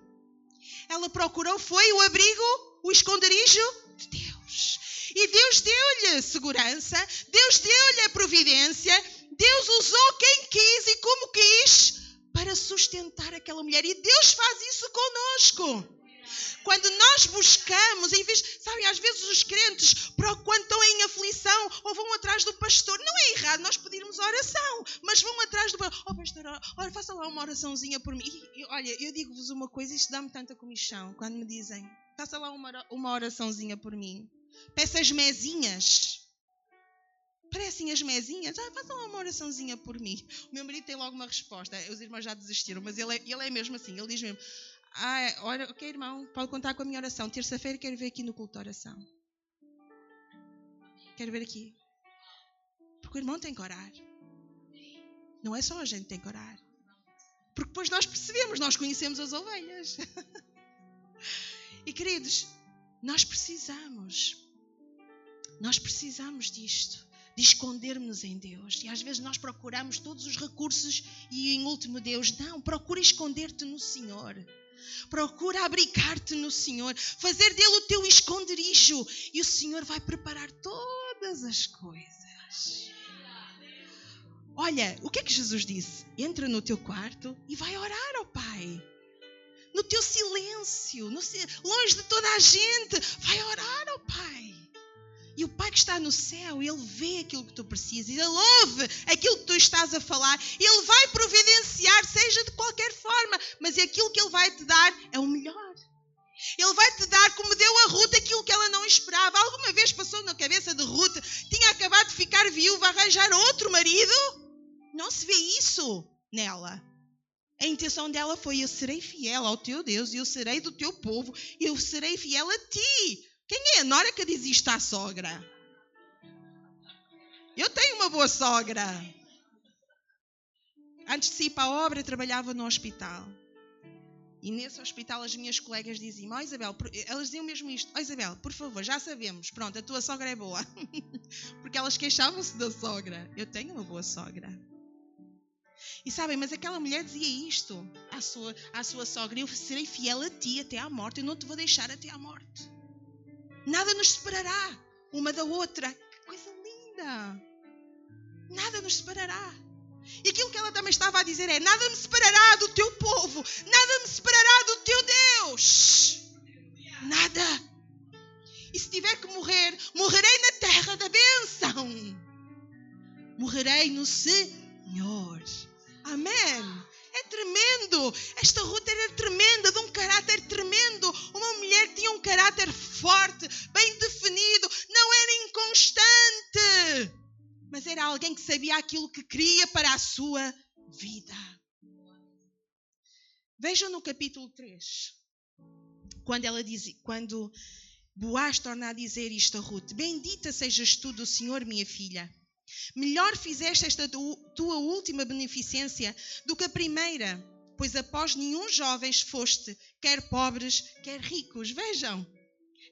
Ela procurou foi o abrigo, o esconderijo de Deus. E Deus deu-lhe segurança, Deus deu-lhe a providência, Deus usou quem quis e como quis para sustentar aquela mulher. E Deus faz isso conosco. Quando nós buscamos, em vez, sabem, às vezes os crentes, quando estão em aflição, ou vão atrás do pastor, não é errado nós pedirmos oração, mas vão atrás do pastor, oh pastor, olha, faça lá uma oraçãozinha por mim. E, olha, eu digo-vos uma coisa, isto dá-me tanta comichão, quando me dizem, faça lá uma, uma oraçãozinha por mim. Peça as mesinhas. Parecem as mesinhas. Ah, lá uma oraçãozinha por mim. O meu marido tem logo uma resposta. Os irmãos já desistiram, mas ele é, ele é mesmo assim. Ele diz mesmo: ah, olha, ok, irmão, pode contar com a minha oração. Terça-feira quero ver aqui no culto de oração. Quero ver aqui. Porque o irmão tem que orar. Não é só a gente que tem que orar. Porque depois nós percebemos, nós conhecemos as ovelhas. e queridos, nós precisamos. Nós precisamos disto. De escondermos em Deus. E às vezes nós procuramos todos os recursos e em último Deus. Não, procura esconder-te no Senhor. Procura abrigar-te no Senhor, fazer dele o teu esconderijo e o Senhor vai preparar todas as coisas. Olha, o que é que Jesus disse? Entra no teu quarto e vai orar ao Pai. No teu silêncio, no, longe de toda a gente, vai orar ao Pai. E o Pai que está no céu, Ele vê aquilo que tu precisas, Ele ouve aquilo que tu estás a falar, Ele vai providenciar, seja de qualquer forma, mas aquilo que Ele vai te dar é o melhor. Ele vai te dar, como deu a Ruth, aquilo que ela não esperava. Alguma vez passou na cabeça de Ruth, tinha acabado de ficar viúva, arranjar outro marido? Não se vê isso nela. A intenção dela foi: Eu serei fiel ao teu Deus, eu serei do teu povo, eu serei fiel a ti. Quem é a nora que diz isto à sogra? Eu tenho uma boa sogra. Antes de ir para a obra, trabalhava no hospital. E nesse hospital as minhas colegas diziam: Ó oh, Isabel, elas diziam mesmo isto: Ó oh, Isabel, por favor, já sabemos, pronto, a tua sogra é boa. Porque elas queixavam-se da sogra. Eu tenho uma boa sogra. E sabem, mas aquela mulher dizia isto à sua, à sua sogra: Eu serei fiel a ti até à morte, eu não te vou deixar até à morte. Nada nos separará uma da outra. Que coisa linda! Nada nos separará. E aquilo que ela também estava a dizer é: nada me separará do teu povo, nada me separará do teu Deus. Nada. E se tiver que morrer, morrerei na terra da bênção. Morrerei no Senhor. Amém. É tremendo. Esta Ruth era tremenda, de um caráter tremendo. Uma mulher tinha um caráter forte, bem definido. Não era inconstante. Mas era alguém que sabia aquilo que queria para a sua vida. Vejam no capítulo 3. Quando ela diz, quando Boaz torna a dizer isto a Ruth: Bendita sejas tu do Senhor, minha filha Melhor fizeste esta tua última beneficência do que a primeira, pois após nenhum jovens foste, quer pobres, quer ricos. Vejam,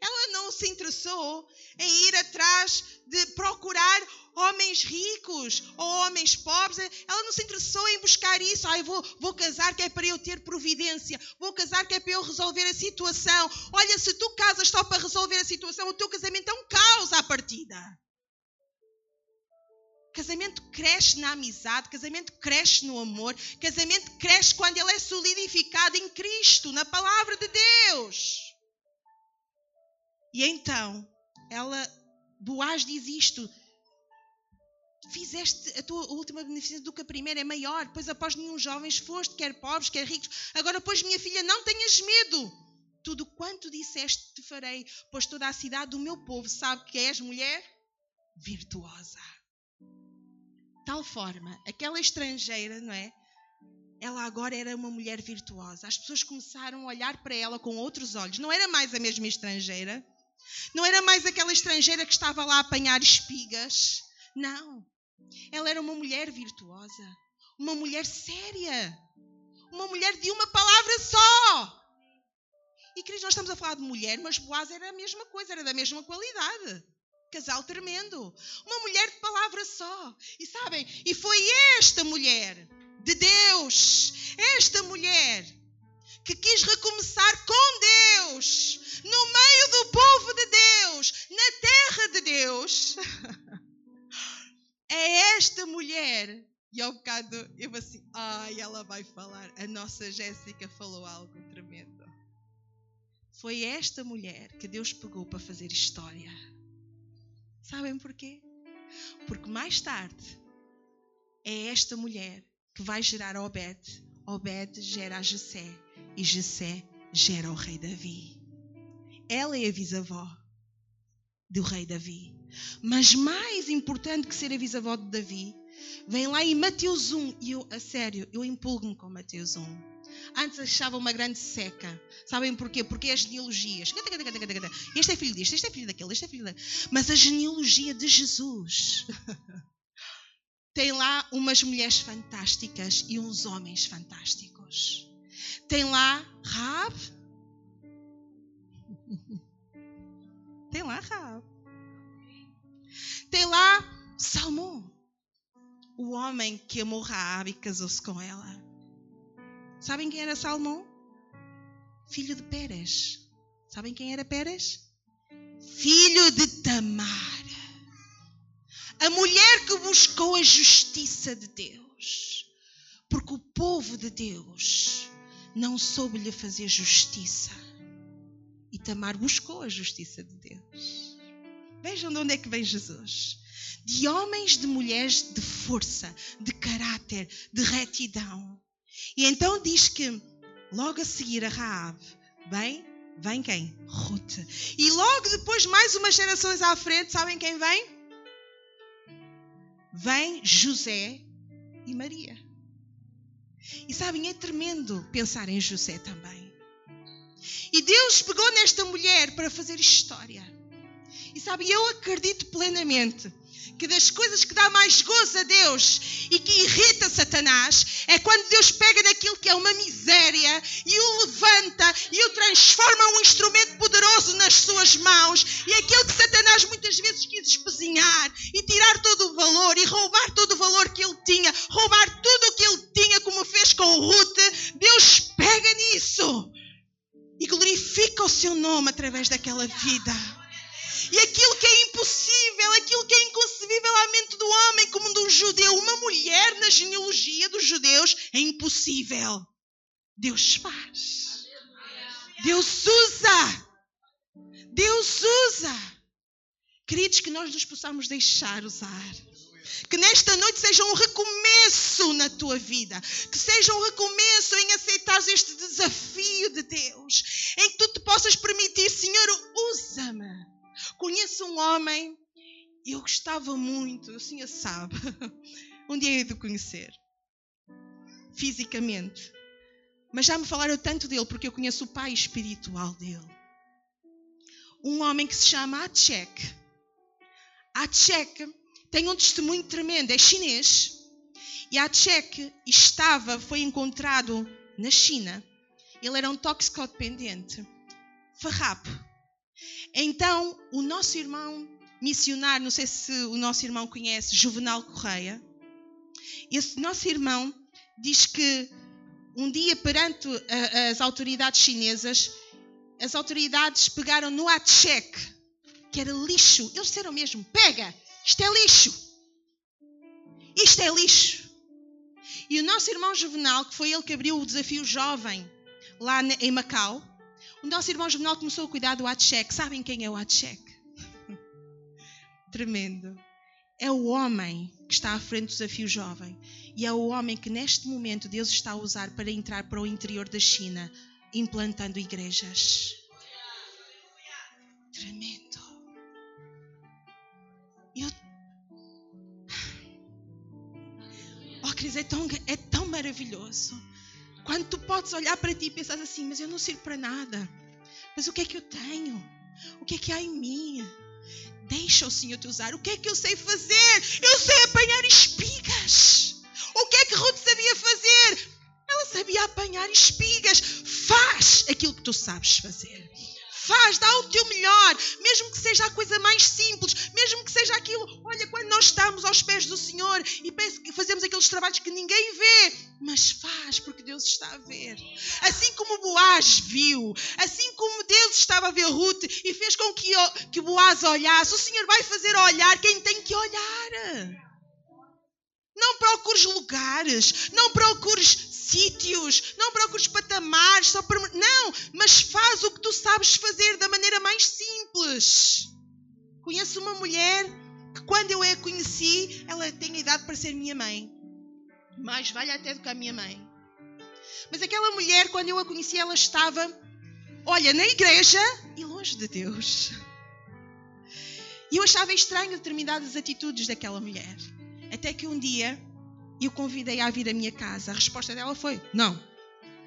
ela não se interessou em ir atrás de procurar homens ricos ou homens pobres. Ela não se interessou em buscar isso. Ai, vou, vou casar que é para eu ter providência. Vou casar que é para eu resolver a situação. Olha, se tu casas só para resolver a situação, o teu casamento é um caos à partida. Casamento cresce na amizade, casamento cresce no amor, casamento cresce quando ele é solidificado em Cristo, na palavra de Deus. E então, ela, Boaz diz isto: fizeste a tua última beneficência do que a primeira é maior, pois após nenhum jovens foste, quer pobres, quer ricos. Agora, pois, minha filha, não tenhas medo. Tudo quanto disseste te farei, pois toda a cidade do meu povo sabe que és mulher virtuosa tal forma, aquela estrangeira, não é? Ela agora era uma mulher virtuosa. As pessoas começaram a olhar para ela com outros olhos. Não era mais a mesma estrangeira. Não era mais aquela estrangeira que estava lá a apanhar espigas. Não. Ela era uma mulher virtuosa. Uma mulher séria. Uma mulher de uma palavra só. E queridos, nós estamos a falar de mulher, mas Boaz era a mesma coisa, era da mesma qualidade. Casal tremendo. Uma mulher de palavra só. E sabem, e foi esta mulher de Deus, esta mulher que quis recomeçar com Deus, no meio do povo de Deus, na terra de Deus. É esta mulher. E ao bocado eu assim, ai, ela vai falar. A nossa Jéssica falou algo tremendo. Foi esta mulher que Deus pegou para fazer história. Sabem porquê? Porque mais tarde é esta mulher que vai gerar Obed. Obed gera a Jessé e Jessé gera o rei Davi. Ela é a bisavó do rei Davi. Mas mais importante que ser a bisavó de Davi, vem lá em Mateus 1, e eu, a sério, eu empolgo-me com Mateus 1. Antes achava uma grande seca. Sabem porquê? Porque é as genealogias. Este é filho disto, este é filho daquele, este é filho daquele. Mas a genealogia de Jesus tem lá umas mulheres fantásticas e uns homens fantásticos. Tem lá Raab. Tem lá Raab. Tem lá Salmão, o homem que amou Raab e casou-se com ela. Sabem quem era Salmão? Filho de Pérez. Sabem quem era Pérez? Filho de Tamar. A mulher que buscou a justiça de Deus. Porque o povo de Deus não soube lhe fazer justiça. E Tamar buscou a justiça de Deus. Vejam de onde é que vem Jesus. De homens, de mulheres de força, de caráter, de retidão. E então diz que logo a seguir a Raab, bem, vem quem? Ruth. E logo depois, mais umas gerações à frente, sabem quem vem? Vem José e Maria. E sabem, é tremendo pensar em José também. E Deus pegou nesta mulher para fazer história. E sabem, eu acredito plenamente que das coisas que dá mais gozo a Deus e que irrita Satanás é quando Deus pega naquilo que é uma miséria e o levanta e o transforma um instrumento poderoso nas suas mãos. E aquilo que Satanás muitas vezes quis espezinhar e tirar todo o valor e roubar todo o valor que ele tinha, roubar tudo o que ele tinha, como fez com Ruth, Deus pega nisso e glorifica o seu nome através daquela vida. E aquilo que é impossível, aquilo que é inconcebível à mente do homem, como de um judeu, uma mulher na genealogia dos judeus, é impossível. Deus faz. Deus usa. Deus usa. Queridos, que nós nos possamos deixar usar. Que nesta noite seja um recomeço na tua vida. Que seja um recomeço em aceitar este desafio de Deus. Em que tu te possas permitir, Senhor, usa-me. Conheço um homem, eu gostava muito, o senhor sabe, um dia hei de conhecer, fisicamente. Mas já me falaram tanto dele, porque eu conheço o pai espiritual dele. Um homem que se chama Achek. Achek tem um testemunho tremendo, é chinês. E Achek estava, foi encontrado na China. Ele era um toxicodependente. Farrapo então, o nosso irmão missionário, não sei se o nosso irmão conhece, Juvenal Correia, esse nosso irmão diz que um dia perante as autoridades chinesas, as autoridades pegaram no Atchek, que era lixo. Eles disseram mesmo: pega, isto é lixo. Isto é lixo. E o nosso irmão Juvenal, que foi ele que abriu o desafio jovem lá em Macau, o nosso irmão Juvenal começou a cuidar do Atchek. Sabem quem é o Atchek? Tremendo. É o homem que está à frente do desafio jovem. E é o homem que neste momento Deus está a usar para entrar para o interior da China, implantando igrejas. Tremendo. Eu... Oh, Cris, é tão, é tão maravilhoso quando tu podes olhar para ti e pensar assim, mas eu não sirvo para nada. Mas o que é que eu tenho? O que é que há em mim? Deixa o Senhor te usar. O que é que eu sei fazer? Eu sei apanhar espigas. O que é que Ruth sabia fazer? Ela sabia apanhar espigas. Faz aquilo que tu sabes fazer. Faz, dá o teu melhor, mesmo que seja a coisa mais simples, mesmo que seja aquilo. Olha, quando nós estamos aos pés do Senhor e fazemos aqueles trabalhos que ninguém vê, mas faz porque Deus está a ver. Assim como Boaz viu, assim como Deus estava a ver Ruth e fez com que, que Boaz olhasse, o Senhor vai fazer olhar quem tem que olhar. Não procures lugares, não procures sítios, não procures patamares, só para... não, mas faz o que tu sabes fazer da maneira mais simples. Conheço uma mulher que quando eu a conheci, ela tem idade para ser minha mãe. Mais velha até do que a minha mãe. Mas aquela mulher, quando eu a conheci, ela estava, olha, na igreja e longe de Deus. E eu achava estranho determinadas atitudes daquela mulher. Até que um dia eu convidei a vir à minha casa. A resposta dela foi: não.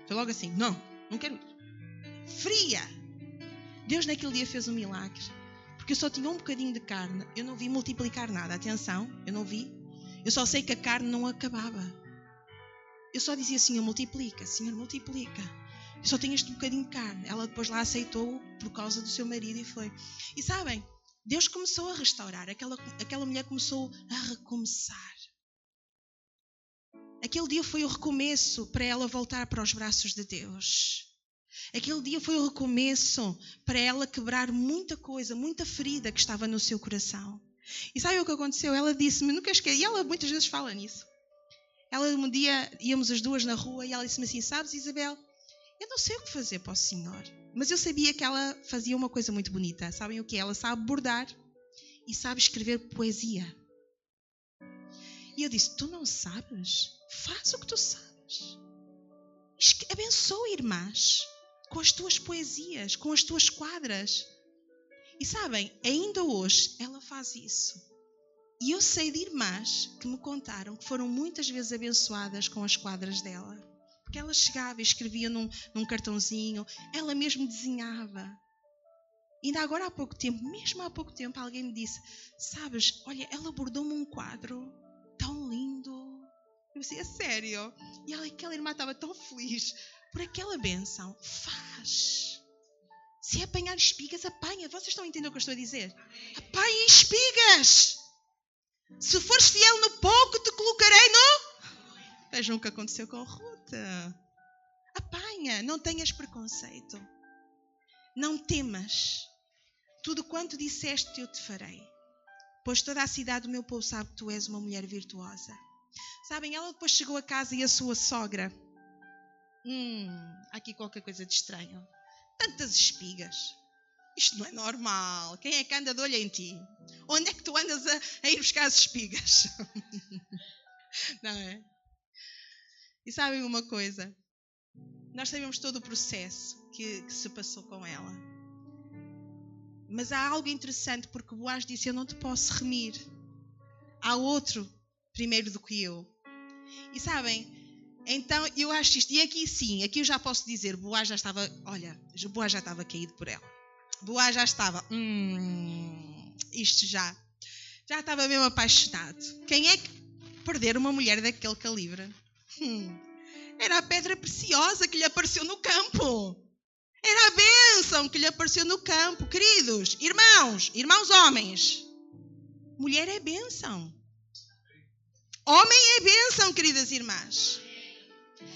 Foi logo assim: não, não quero ir. Fria. Deus naquele dia fez um milagre. Porque eu só tinha um bocadinho de carne. Eu não vi multiplicar nada. Atenção, eu não vi. Eu só sei que a carne não acabava. Eu só dizia: Senhor, multiplica, Senhor, multiplica. Eu só tenho este bocadinho de carne. Ela depois lá aceitou por causa do seu marido e foi. E sabem, Deus começou a restaurar, aquela, aquela mulher começou a recomeçar. Aquele dia foi o recomeço para ela voltar para os braços de Deus. Aquele dia foi o recomeço para ela quebrar muita coisa, muita ferida que estava no seu coração. E sabe o que aconteceu? Ela disse-me, nunca esqueci, e ela muitas vezes fala nisso. Ela um dia íamos as duas na rua e ela disse-me assim: Sabes, Isabel, eu não sei o que fazer para o Senhor. Mas eu sabia que ela fazia uma coisa muito bonita. Sabem o que? Ela sabe bordar e sabe escrever poesia. E eu disse: Tu não sabes? Faz o que tu sabes. Abençoa irmãs com as tuas poesias, com as tuas quadras. E sabem, ainda hoje ela faz isso. E eu sei de irmãs que me contaram que foram muitas vezes abençoadas com as quadras dela. Porque ela chegava e escrevia num, num cartãozinho, ela mesmo desenhava. Ainda agora há pouco tempo, mesmo há pouco tempo, alguém me disse: Sabes, olha, ela bordou-me um quadro tão lindo. Eu disse: É sério? E ela, aquela irmã estava tão feliz por aquela benção. Faz. Se apanhar espigas, apanha. Vocês estão a entender o que eu estou a dizer? Apanha espigas. Se fores fiel no pouco, te colocarei no. Vejam o que aconteceu com Ruth. Apanha, não tenhas preconceito. Não temas. Tudo quanto disseste eu te farei. Pois toda a cidade do meu povo sabe que tu és uma mulher virtuosa. Sabem, ela depois chegou a casa e a sua sogra. Hum, há aqui qualquer coisa de estranho. Tantas espigas. Isto não é normal. Quem é que anda de olho em ti? Onde é que tu andas a, a ir buscar as espigas? não é? E sabem uma coisa? Nós sabemos todo o processo que, que se passou com ela. Mas há algo interessante porque Boaz disse: Eu não te posso remir. Há outro primeiro do que eu. E sabem, então eu acho isto. E aqui sim, aqui eu já posso dizer: Boaz já estava, olha, Boaz já estava caído por ela. Boaz já estava, hum, isto já. Já estava mesmo apaixonado. Quem é que perder uma mulher daquele calibre? Hum, era a pedra preciosa que lhe apareceu no campo. Era a bênção que lhe apareceu no campo. Queridos, irmãos, irmãos homens. Mulher é bênção. Homem é bênção, queridas irmãs.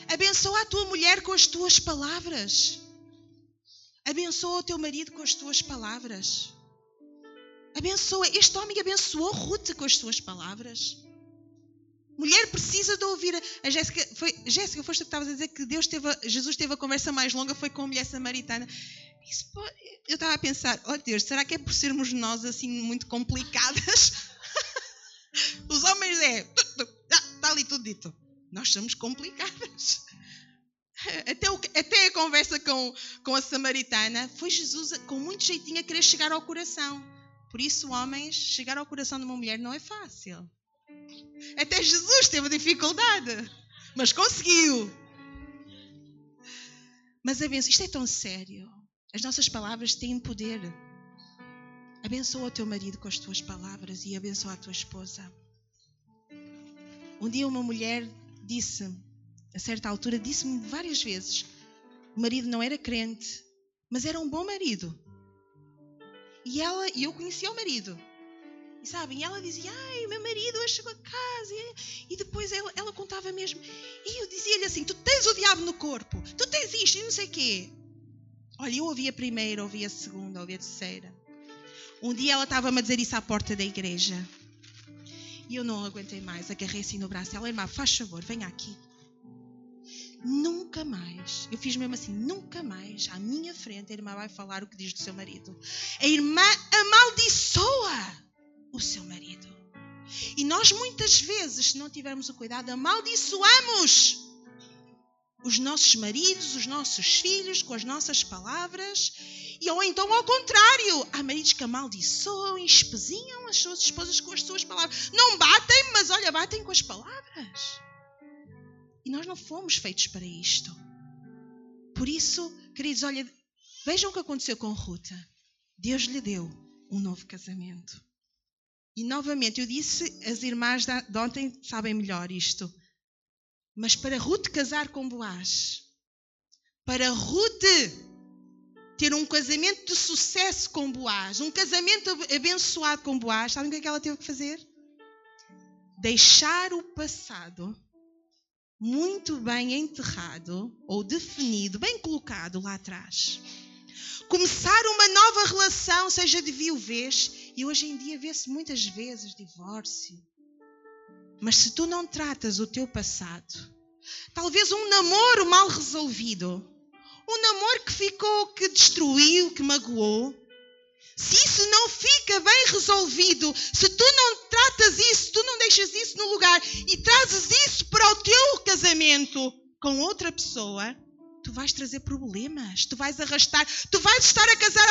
Abençoa a tua mulher com as tuas palavras. Abençoa o teu marido com as tuas palavras. Abençoa. Este homem abençoou Ruth com as suas palavras. Mulher precisa de ouvir. A Jéssica, foi, Jéssica, foste que estavas a dizer que Deus teve, Jesus teve a conversa mais longa, foi com a mulher samaritana. Isso, eu estava a pensar, oh Deus, será que é por sermos nós assim muito complicadas? Os homens é, está ali tudo dito. Nós somos complicadas. Até, o, até a conversa com, com a samaritana foi Jesus com muito jeitinho a querer chegar ao coração. Por isso, homens, chegar ao coração de uma mulher não é fácil. Até Jesus teve dificuldade, mas conseguiu. Mas abençoa, isto é tão sério. As nossas palavras têm poder. Abençoa o teu marido com as tuas palavras e abençoa a tua esposa. Um dia uma mulher disse, a certa altura, disse-me várias vezes: o marido não era crente, mas era um bom marido. E ela, e eu conhecia o marido. E sabem, ela dizia, ai, meu marido hoje chegou a casa. E, e depois ela, ela contava mesmo. E eu dizia-lhe assim, tu tens o diabo no corpo, tu tens isto e não sei o quê. Olha, eu ouvi a primeira, ouvi a segunda, ouvi a terceira. Um dia ela estava-me a dizer isso à porta da igreja. E eu não aguentei mais, agarrei assim no braço. Ela, irmã, faz favor, venha aqui. Nunca mais, eu fiz mesmo assim, nunca mais à minha frente a irmã vai falar o que diz do seu marido. A irmã amaldiçoa o seu marido. E nós muitas vezes, se não tivermos o cuidado, amaldiçoamos os nossos maridos, os nossos filhos com as nossas palavras. E ou então ao contrário, há maridos que amaldiçoam e espezinham as suas esposas com as suas palavras. Não batem, mas olha, batem com as palavras. E nós não fomos feitos para isto. Por isso, queridos, olha, vejam o que aconteceu com Ruta. Deus lhe deu um novo casamento. E novamente, eu disse, as irmãs de ontem sabem melhor isto. Mas para Ruth casar com Boaz, para Ruth ter um casamento de sucesso com Boaz, um casamento abençoado com Boaz, sabem o que é que ela teve que fazer? Deixar o passado muito bem enterrado ou definido, bem colocado lá atrás. Começar uma nova relação, seja de viuvez, e hoje em dia vê-se muitas vezes divórcio, mas se tu não tratas o teu passado, talvez um namoro mal resolvido, um namoro que ficou, que destruiu, que magoou, se isso não fica bem resolvido, se tu não tratas isso, tu não deixas isso no lugar e trazes isso para o teu casamento com outra pessoa, tu vais trazer problemas, tu vais arrastar, tu vais estar a casar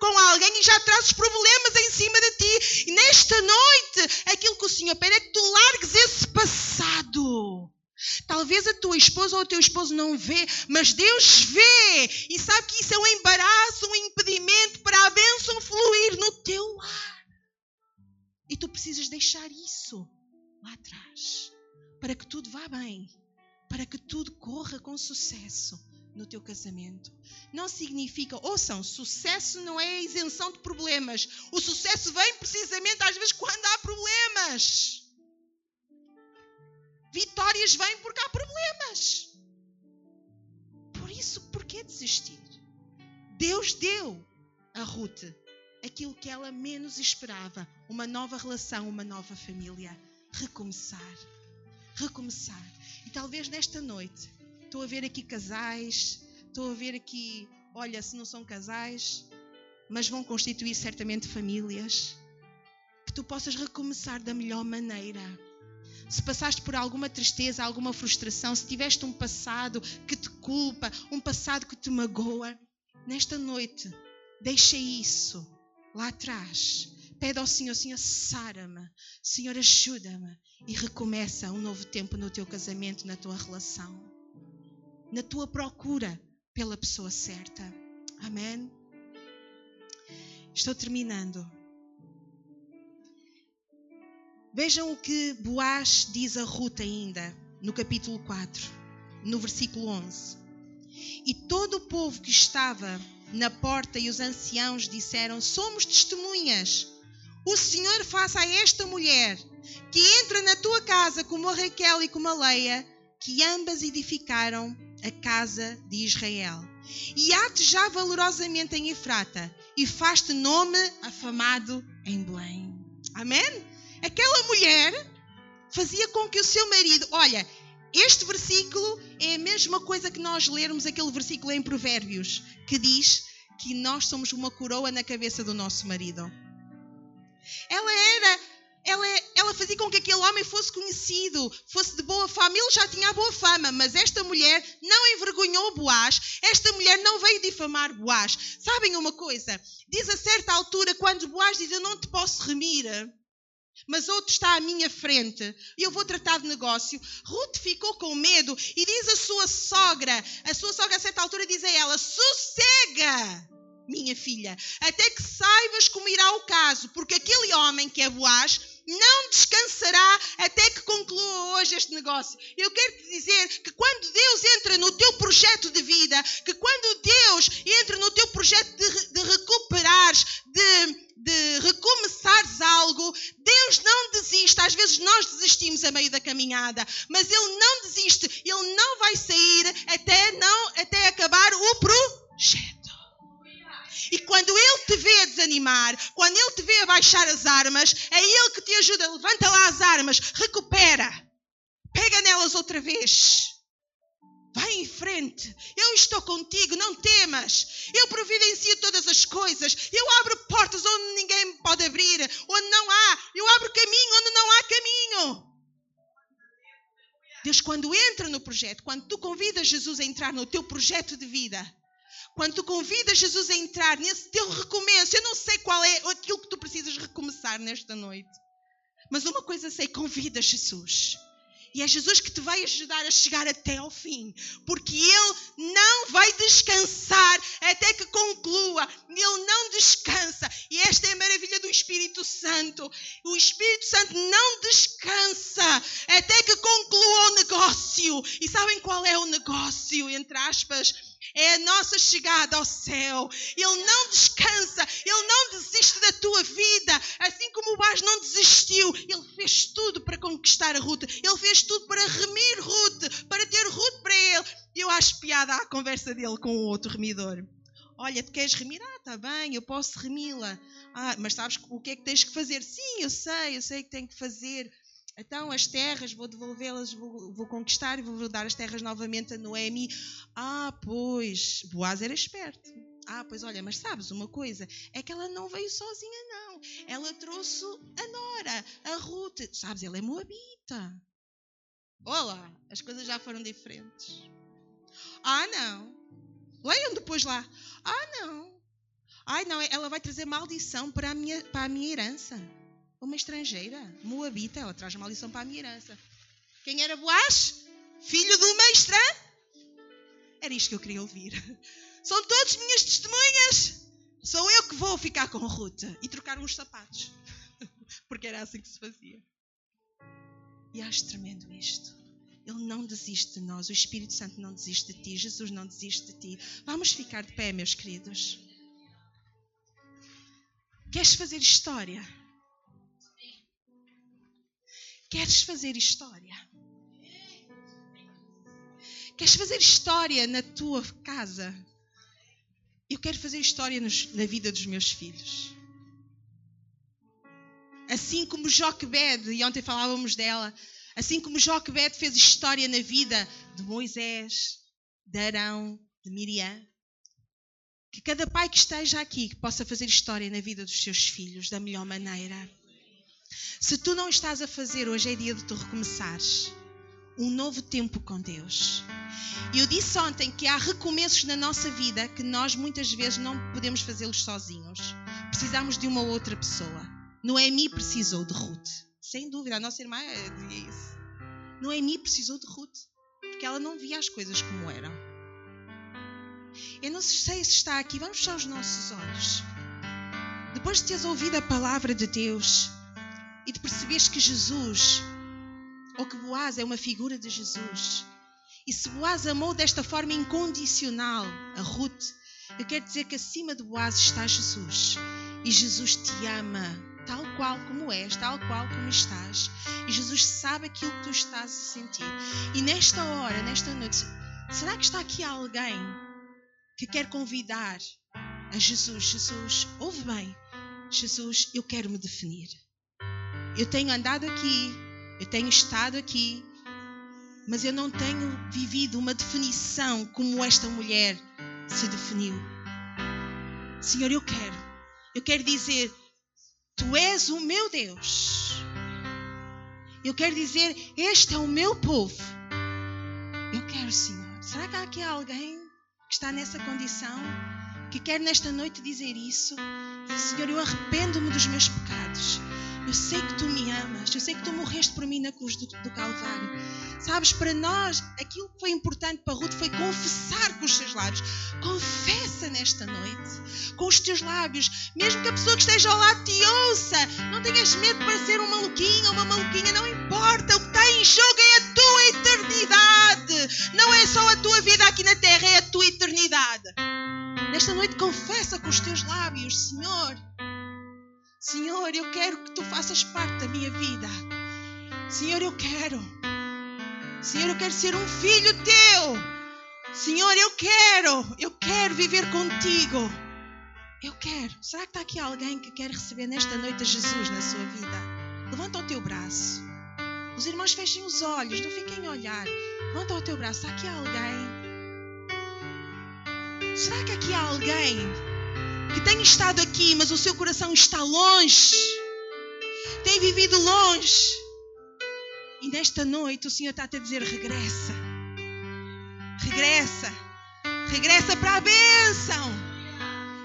com alguém e já trazes problemas em cima de ti. E nesta noite, aquilo que o Senhor pede é que tu largues esse passado. Talvez a tua esposa ou o teu esposo não vê, mas Deus vê e sabe que isso é um embaraço, um impedimento para a bênção fluir no teu lar. E tu precisas deixar isso lá atrás para que tudo vá bem, para que tudo corra com sucesso no teu casamento. Não significa, ouçam, sucesso não é isenção de problemas. O sucesso vem precisamente às vezes quando há problemas. Vitórias vêm porque há problemas. Por isso, por que desistir? Deus deu a Ruth aquilo que ela menos esperava: uma nova relação, uma nova família. Recomeçar. Recomeçar. E talvez nesta noite Estou a ver aqui casais, estou a ver aqui, olha, se não são casais, mas vão constituir certamente famílias. Que tu possas recomeçar da melhor maneira. Se passaste por alguma tristeza, alguma frustração, se tiveste um passado que te culpa, um passado que te magoa, nesta noite, deixa isso lá atrás. Pede ao Senhor, Senhor, sara-me. Senhor, ajuda-me. E recomeça um novo tempo no teu casamento, na tua relação na tua procura pela pessoa certa. Amém? Estou terminando. Vejam o que Boaz diz a Ruth ainda, no capítulo 4, no versículo 11. E todo o povo que estava na porta e os anciãos disseram: Somos testemunhas. O Senhor faça a esta mulher que entra na tua casa como a Raquel e como a Leia, que ambas edificaram a casa de Israel. E há-te já valorosamente em Efrata, e faz-te nome afamado em Belém. Amém? Aquela mulher fazia com que o seu marido, olha, este versículo é a mesma coisa que nós lermos aquele versículo em Provérbios, que diz que nós somos uma coroa na cabeça do nosso marido. Ela era ela, ela fazia com que aquele homem fosse conhecido, fosse de boa fama. Ele já tinha boa fama, mas esta mulher não envergonhou Boaz. Esta mulher não veio difamar Boaz. Sabem uma coisa? Diz a certa altura, quando Boaz diz: Eu não te posso remir, mas outro está à minha frente e eu vou tratar de negócio. Ruth ficou com medo e diz a sua sogra: A sua sogra, a certa altura, diz a ela: Sossega! minha filha, até que saibas como irá o caso, porque aquele homem que é Boaz não descansará até que conclua hoje este negócio. Eu quero te dizer que quando Deus entra no teu projeto de vida, que quando Deus entra no teu projeto de, de recuperares, de, de recomeçares algo, Deus não desiste. Às vezes nós desistimos a meio da caminhada, mas Ele não desiste. Ele não vai sair até, não, até acabar o projeto. E quando ele te vê desanimar, quando ele te vê abaixar as armas, é ele que te ajuda. Levanta lá as armas, recupera, pega nelas outra vez. Vai em frente. Eu estou contigo, não temas. Eu providencio todas as coisas. Eu abro portas onde ninguém pode abrir, onde não há. Eu abro caminho onde não há caminho. Deus, quando entra no projeto, quando tu convidas Jesus a entrar no teu projeto de vida, quando tu convidas Jesus a entrar nesse teu recomeço, eu não sei qual é aquilo que tu precisas recomeçar nesta noite, mas uma coisa sei: convida Jesus. E é Jesus que te vai ajudar a chegar até ao fim, porque Ele não vai descansar até que conclua. Ele não descansa. E esta é a maravilha do Espírito Santo. O Espírito Santo não descansa até que conclua o negócio. E sabem qual é o negócio? Entre aspas é a nossa chegada ao céu. Ele não descansa, ele não desiste da tua vida, assim como o Bas não desistiu. Ele fez tudo para conquistar a Ruth, ele fez tudo para remir Ruth, para ter Ruth para ele. E eu acho piada a conversa dele com o outro remidor. Olha, tu queres remir? Ah, está bem, eu posso remi-la. Ah, mas sabes o que é que tens que fazer? Sim, eu sei, eu sei que tenho que fazer. Então, as terras, vou devolvê-las, vou, vou, conquistar e vou dar as terras novamente a Noemi. Ah, pois, Boaz era esperto. Ah, pois olha, mas sabes uma coisa? É que ela não veio sozinha, não. Ela trouxe a Nora, a Ruth. Sabes, ela é moabita. Olá, as coisas já foram diferentes. Ah, não. Leiam depois lá. Ah, não. Ai, não, ela vai trazer maldição para a minha, para a minha herança uma estrangeira, moabita, ela traz maldição para a minha herança. Quem era Boaz? Filho de uma estranha? Era isto que eu queria ouvir. São todas minhas testemunhas. Sou eu que vou ficar com Ruth e trocar uns sapatos. Porque era assim que se fazia. E acho tremendo isto. Ele não desiste de nós. O Espírito Santo não desiste de ti. Jesus não desiste de ti. Vamos ficar de pé, meus queridos. Queres fazer história? Queres fazer história? Queres fazer história na tua casa? Eu quero fazer história nos, na vida dos meus filhos. Assim como Joquebed, e ontem falávamos dela, assim como Joquebed fez história na vida de Moisés, de Arão, de Miriam, que cada pai que esteja aqui possa fazer história na vida dos seus filhos da melhor maneira. Se tu não estás a fazer, hoje é dia de tu recomeçares um novo tempo com Deus. Eu disse ontem que há recomeços na nossa vida que nós muitas vezes não podemos fazê-los sozinhos. Precisamos de uma outra pessoa. Noemi precisou de Ruth. Sem dúvida, a nossa irmã dizia isso. Noemi precisou de Ruth. Porque ela não via as coisas como eram. Eu não sei se está aqui. Vamos fechar os nossos olhos. Depois de teres ouvido a palavra de Deus, e de perceberes que Jesus, ou que Boaz é uma figura de Jesus. E se Boaz amou desta forma incondicional a Ruth, eu quero dizer que acima de Boaz está Jesus. E Jesus te ama tal qual como és, tal qual como estás. E Jesus sabe aquilo que tu estás a sentir. E nesta hora, nesta noite, será que está aqui alguém que quer convidar a Jesus? Jesus, ouve bem. Jesus, eu quero me definir. Eu tenho andado aqui, eu tenho estado aqui, mas eu não tenho vivido uma definição como esta mulher se definiu. Senhor, eu quero, eu quero dizer, Tu és o meu Deus. Eu quero dizer, este é o meu povo. Eu quero, Senhor. Será que há aqui alguém que está nessa condição, que quer nesta noite dizer isso? Senhor, eu arrependo-me dos meus pecados. Eu sei que tu me amas, eu sei que tu morreste por mim na cruz do, do, Calvário. Sabes, para nós, aquilo que foi importante para Ruth foi confessar com os seus lábios. Confessa nesta noite, com os teus lábios, mesmo que a pessoa que esteja ao lado te ouça. Não tenhas medo de parecer um maluquinho ou uma maluquinha, não importa. O que está em jogo é a tua eternidade. Não é só a tua vida aqui na terra, é a tua eternidade. Nesta noite, confessa com os teus lábios, Senhor. Senhor, eu quero que tu faças parte da minha vida. Senhor, eu quero. Senhor, eu quero ser um filho teu. Senhor, eu quero. Eu quero viver contigo. Eu quero. Será que está aqui alguém que quer receber nesta noite Jesus na sua vida? Levanta o teu braço. Os irmãos fechem os olhos, não fiquem a olhar. Levanta o teu braço. Está aqui alguém? Será que aqui há alguém que tem estado aqui, mas o seu coração está longe? Tem vivido longe? E nesta noite o Senhor está a dizer: regressa. Regressa. Regressa para a bênção.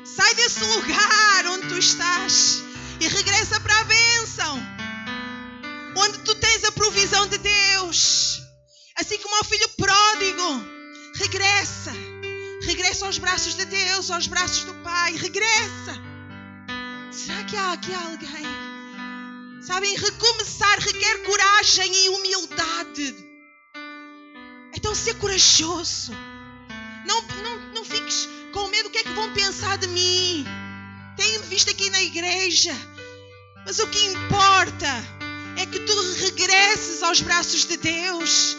Sai desse lugar onde tu estás e regressa para a bênção. Onde tu tens a provisão de Deus. Assim como ao filho pródigo. Regressa. Regressa aos braços de Deus, aos braços do Pai. Regressa. Será que há aqui alguém? Sabem, recomeçar requer coragem e humildade. Então, ser corajoso. Não, não, não fiques com medo. O que é que vão pensar de mim? Tenho-me visto aqui na igreja. Mas o que importa é que tu regresses aos braços de Deus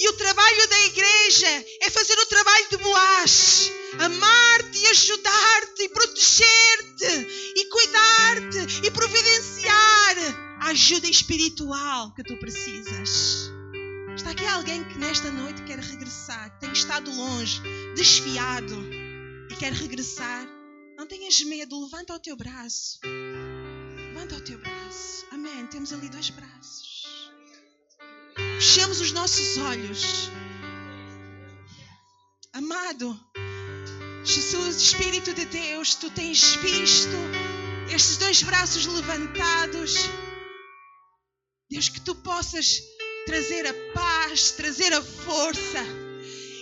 e o trabalho da igreja é fazer o trabalho de Boaz. Amar-te e ajudar-te proteger-te e cuidar-te e providenciar a ajuda espiritual que tu precisas. Está aqui alguém que nesta noite quer regressar, tem estado longe, desfiado e quer regressar. Não tenhas medo, levanta o teu braço. Levanta o teu braço. Amém. Temos ali dois braços. Fechemos os nossos olhos. Amado, Jesus, Espírito de Deus, tu tens visto estes dois braços levantados. Deus, que tu possas trazer a paz, trazer a força.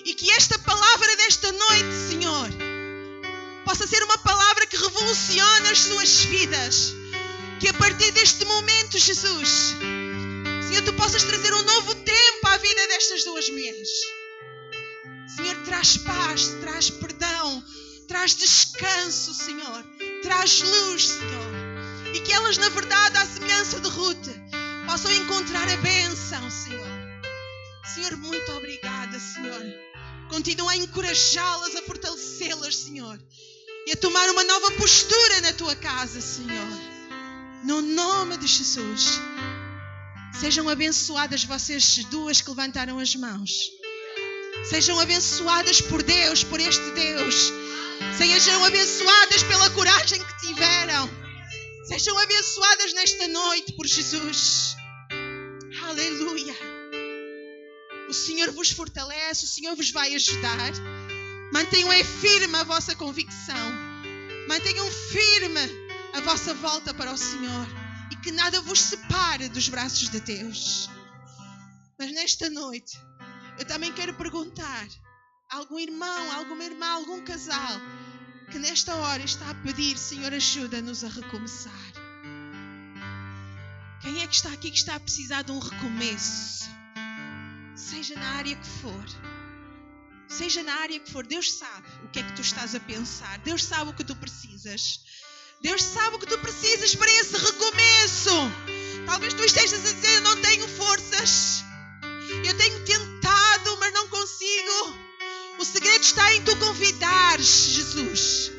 E que esta palavra desta noite, Senhor, possa ser uma palavra que revolucione as suas vidas. Que a partir deste momento, Jesus, Senhor, tu possas trazer um novo tempo à vida destas duas mulheres. Senhor, traz paz, traz perdão, traz descanso, Senhor, traz luz, Senhor. E que elas, na verdade, à semelhança de Ruth, possam encontrar a bênção, Senhor. Senhor, muito obrigada, Senhor. Continua a encorajá-las, a fortalecê-las, Senhor. E a tomar uma nova postura na tua casa, Senhor. No nome de Jesus. Sejam abençoadas vocês duas que levantaram as mãos. Sejam abençoadas por Deus, por este Deus. Sejam abençoadas pela coragem que tiveram. Sejam abençoadas nesta noite por Jesus. Aleluia. O Senhor vos fortalece, o Senhor vos vai ajudar. Mantenham é firme a vossa convicção. Mantenham firme a vossa volta para o Senhor que nada vos separe dos braços de Deus. Mas nesta noite, eu também quero perguntar a algum irmão, alguma irmã, algum casal que nesta hora está a pedir, Senhor, ajuda-nos a recomeçar. Quem é que está aqui que está a precisar de um recomeço? Seja na área que for. Seja na área que for, Deus sabe o que é que tu estás a pensar. Deus sabe o que tu precisas. Deus sabe o que tu precisas para esse recomeço. Talvez tu estejas a dizer: Eu não tenho forças. Eu tenho tentado, mas não consigo. O segredo está em tu convidares Jesus.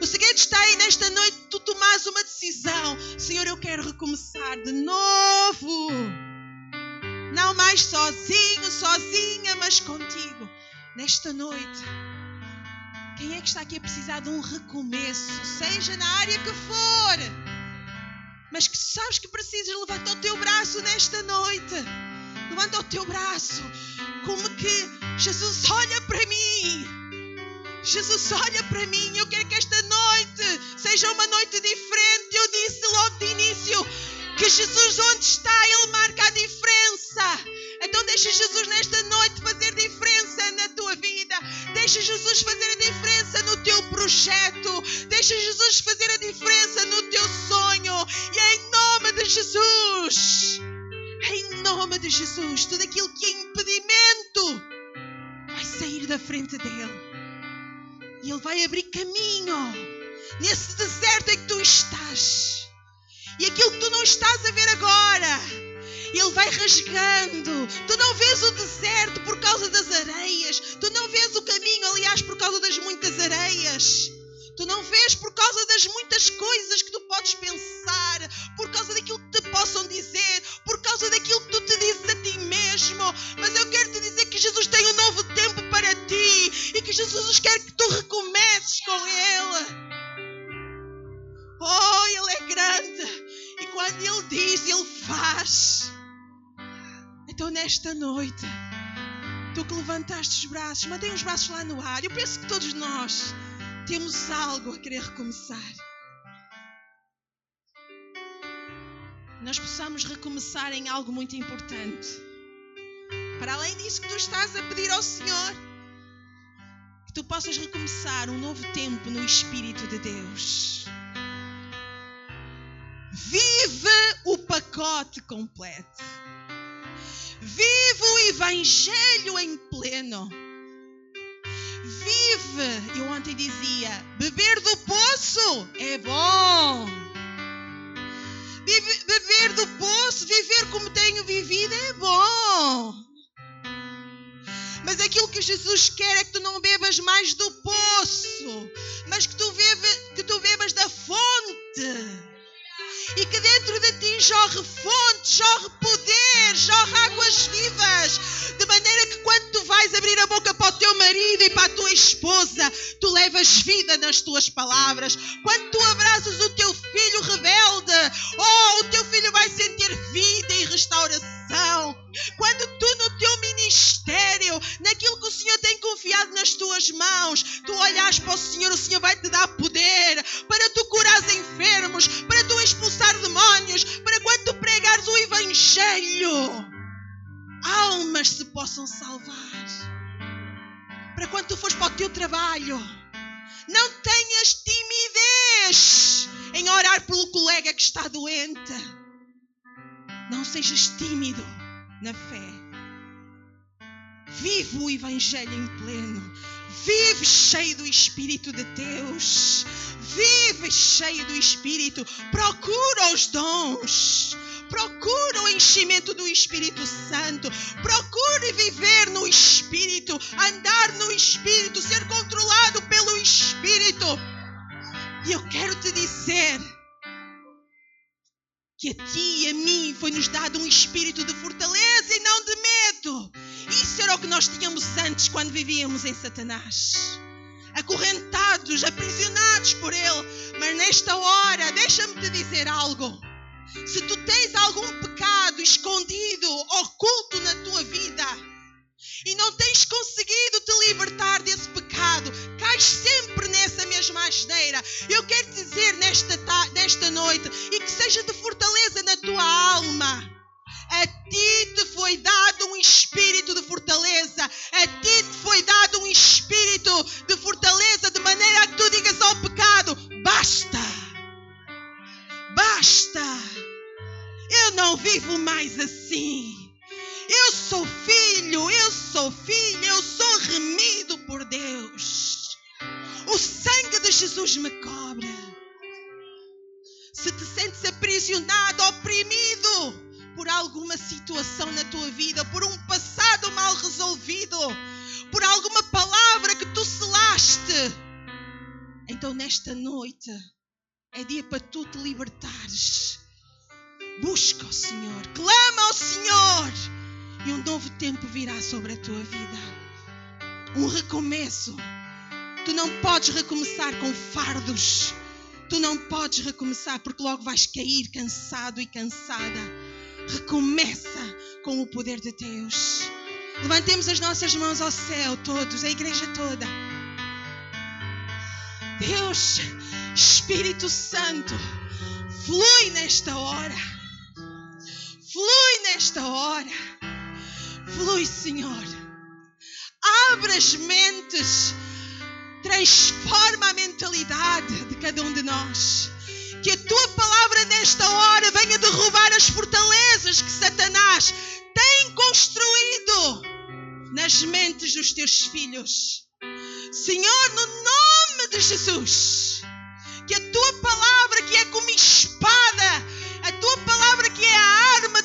O segredo está aí nesta noite tu tomares uma decisão. Senhor, eu quero recomeçar de novo. Não mais sozinho, sozinha, mas contigo. Nesta noite. Quem é que está aqui a precisar de um recomeço, seja na área que for, mas que sabes que precisas, levanta o teu braço nesta noite. Levanta o teu braço, como que Jesus olha para mim. Jesus olha para mim. Eu quero que esta noite seja uma noite diferente. Eu disse logo de início que Jesus, onde está, Ele marca a diferença. Então, deixa Jesus nesta noite fazer diferença na tua vida. Deixa Jesus fazer a diferença no teu projeto. Deixa Jesus fazer a diferença no teu sonho. E é em nome de Jesus, em nome de Jesus, tudo aquilo que é impedimento vai sair da frente dele. E ele vai abrir caminho nesse deserto em que tu estás. E aquilo que tu não estás a ver agora Ele vai rasgando. Tu não vês o deserto por causa das areias. Tu não vês o caminho, aliás, por causa das muitas areias. Tu não vês por causa das muitas coisas que tu podes pensar, por causa daquilo que te possam dizer, por causa daquilo que tu te dizes a ti mesmo. Mas eu quero te dizer que Jesus tem um novo tempo para ti e que Jesus quer que tu recomeces com Ele. Oh, Ele é grande e quando Ele diz, Ele faz. Então, nesta noite, tu que levantaste os braços, mantém os braços lá no ar. Eu penso que todos nós temos algo a querer recomeçar. Nós possamos recomeçar em algo muito importante. Para além disso que tu estás a pedir ao Senhor, que tu possas recomeçar um novo tempo no Espírito de Deus. Vive o pacote completo. Vive o Evangelho em pleno vive. Eu ontem dizia: beber do poço é bom. Beber do poço, viver como tenho vivido é bom. Mas aquilo que Jesus quer é que tu não bebas mais do poço, mas que tu, bebe, que tu bebas da fonte e que dentro de ti jorre fonte, jorre poder, jorre águas vivas, de maneira que quando tu vais abrir a boca para o teu marido e para a tua esposa, tu levas vida nas tuas palavras. Quando tu abraças o teu filho rebelde, oh, o teu filho vai sentir vida e restauração. Quando tu no teu ministério, naquilo que o Senhor tem confiado nas tuas mãos, tu olhas para o Senhor, o Senhor vai te dar poder para tu curar enfermos, para tu expulsar demónios, para quando tu pregares o Evangelho, almas se possam salvar. Para quando tu fores para o teu trabalho, não tenhas timidez colega que está doente. Não sejas tímido na fé. Vive o Evangelho em pleno. Vive cheio do Espírito de Deus. Vive cheio do Espírito. Procura os dons. Procura o enchimento do Espírito Santo. Procure viver no Espírito. Andar no Espírito. Ser controlado pelo Espírito. E eu quero te dizer que a ti e a mim foi-nos dado um espírito de fortaleza e não de medo. Isso era o que nós tínhamos antes quando vivíamos em Satanás. Acorrentados, aprisionados por ele. Mas nesta hora, deixa-me te dizer algo. Se tu tens algum pecado escondido, oculto na tua vida, e não tens conseguido te libertar desse pecado, cais sempre nessa mesma asneira. Eu quero dizer nesta, nesta noite, e que seja de fortaleza na tua alma. A ti te foi dado um espírito de fortaleza. A ti te foi dado um espírito de fortaleza, de maneira que tu digas ao pecado: basta, basta. Eu não vivo mais assim. Eu sou filho, eu sou filha, eu sou remido por Deus. O sangue de Jesus me cobre. Se te sentes aprisionado, oprimido por alguma situação na tua vida, por um passado mal resolvido, por alguma palavra que tu selaste, então nesta noite é dia para tu te libertares. Busca o Senhor, clama ao Senhor e um novo tempo virá sobre a tua vida. Um recomeço. Tu não podes recomeçar com fardos. Tu não podes recomeçar porque logo vais cair cansado e cansada. Recomeça com o poder de Deus. Levantemos as nossas mãos ao céu, todos, a igreja toda. Deus, Espírito Santo, flui nesta hora. Flui nesta hora. Flui, Senhor. Abre as mentes. Transforma a mentalidade de cada um de nós. Que a tua palavra nesta hora venha derrubar as fortalezas que Satanás tem construído nas mentes dos teus filhos. Senhor, no nome de Jesus, que a tua palavra, que é como espada,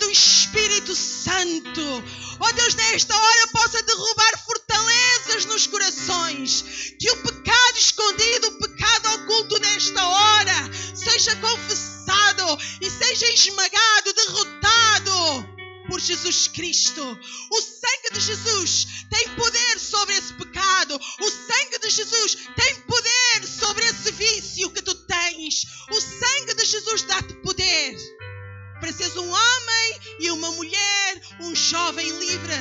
Espírito Santo. Ó Deus, nesta hora possa derrubar fortalezas nos corações. Que o pecado escondido, o pecado oculto nesta hora, seja confessado e seja esmagado, derrotado por Jesus Cristo. O sangue de Jesus tem poder sobre esse pecado. O sangue de Jesus tem poder sobre esse vício que tu tens. O sangue de Jesus dá-te poder seres um homem e uma mulher, um jovem livre.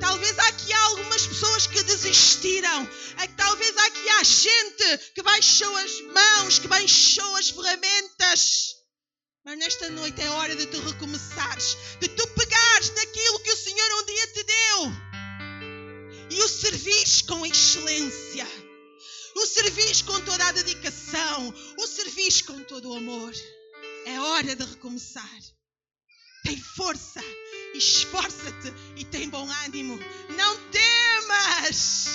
Talvez aqui há algumas pessoas que desistiram. É talvez aqui há gente que baixou as mãos, que baixou as ferramentas. Mas nesta noite é hora de tu recomeçares, de tu pegares naquilo que o Senhor um dia te deu e o servires com excelência, o servires com toda a dedicação, o servires com todo o amor. É hora de recomeçar. Tem força, esforça-te e tem bom ânimo. Não temas!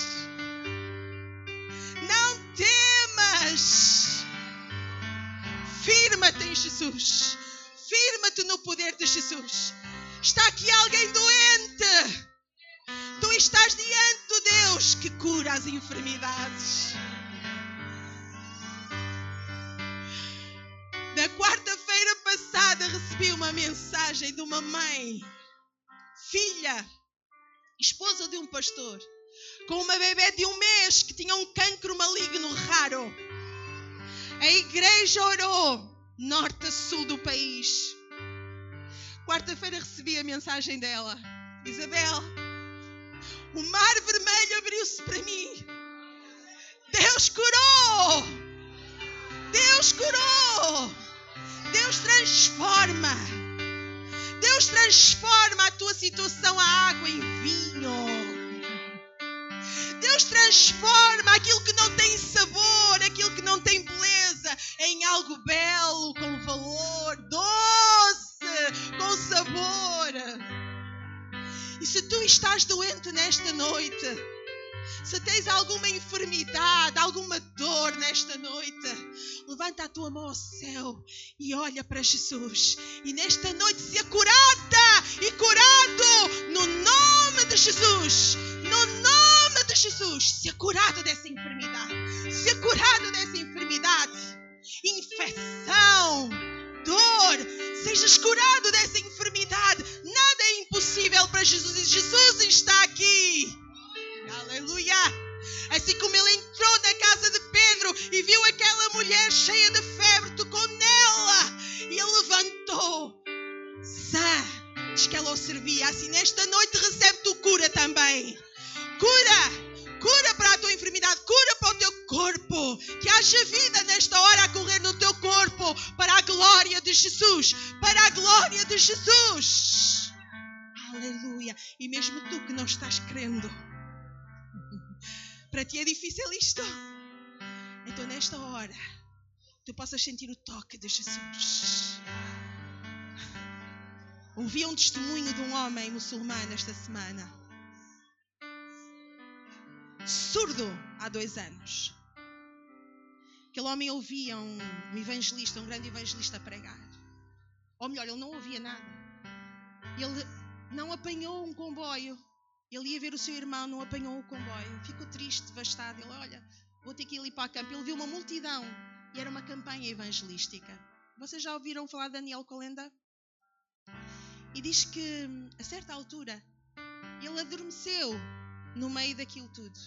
Não temas! Firma-te em Jesus. Firma-te no poder de Jesus. Está aqui alguém doente. Tu estás diante do Deus que cura as enfermidades. Na quarta-feira passada recebi uma mensagem de uma mãe, filha, esposa de um pastor, com uma bebê de um mês que tinha um cancro maligno raro. A igreja orou norte a sul do país. Quarta-feira recebi a mensagem dela. Isabel, o mar vermelho abriu-se para mim. Deus curou! Deus curou! Deus transforma! Deus transforma a tua situação, a água em vinho. Deus transforma aquilo que não tem sabor, aquilo que não tem beleza, em algo belo, com valor, doce, com sabor. E se tu estás doente nesta noite, se tens alguma enfermidade, alguma dor nesta noite, levanta a tua mão ao céu e olha para Jesus. E nesta noite, se curada e curado no nome de Jesus, no nome de Jesus, se curado dessa enfermidade, se curado dessa enfermidade, infecção, dor, sejas curado dessa enfermidade. Nada é impossível para Jesus e Jesus está aqui. Aleluia! Assim como ele entrou na casa de Pedro e viu aquela mulher cheia de febre, tocou nela e ele levantou. Sã, diz que ela o servia. Assim, nesta noite recebe tu cura também. Cura, cura para a tua enfermidade, cura para o teu corpo. Que haja vida nesta hora a correr no teu corpo para a glória de Jesus. Para a glória de Jesus. Aleluia. E mesmo tu que não estás crendo para ti é difícil isto. Então, nesta hora, tu possas sentir o toque de Jesus. Ouvi um testemunho de um homem muçulmano esta semana. Surdo há dois anos. Aquele homem ouvia um, um evangelista, um grande evangelista pregar. Ou melhor, ele não ouvia nada. Ele não apanhou um comboio ele ia ver o seu irmão, não apanhou o comboio. Ficou triste, devastado. Ele, olha, vou ter que ir ali para o campo. Ele viu uma multidão e era uma campanha evangelística. Vocês já ouviram falar de Daniel Colenda? E diz que, a certa altura, ele adormeceu no meio daquilo tudo.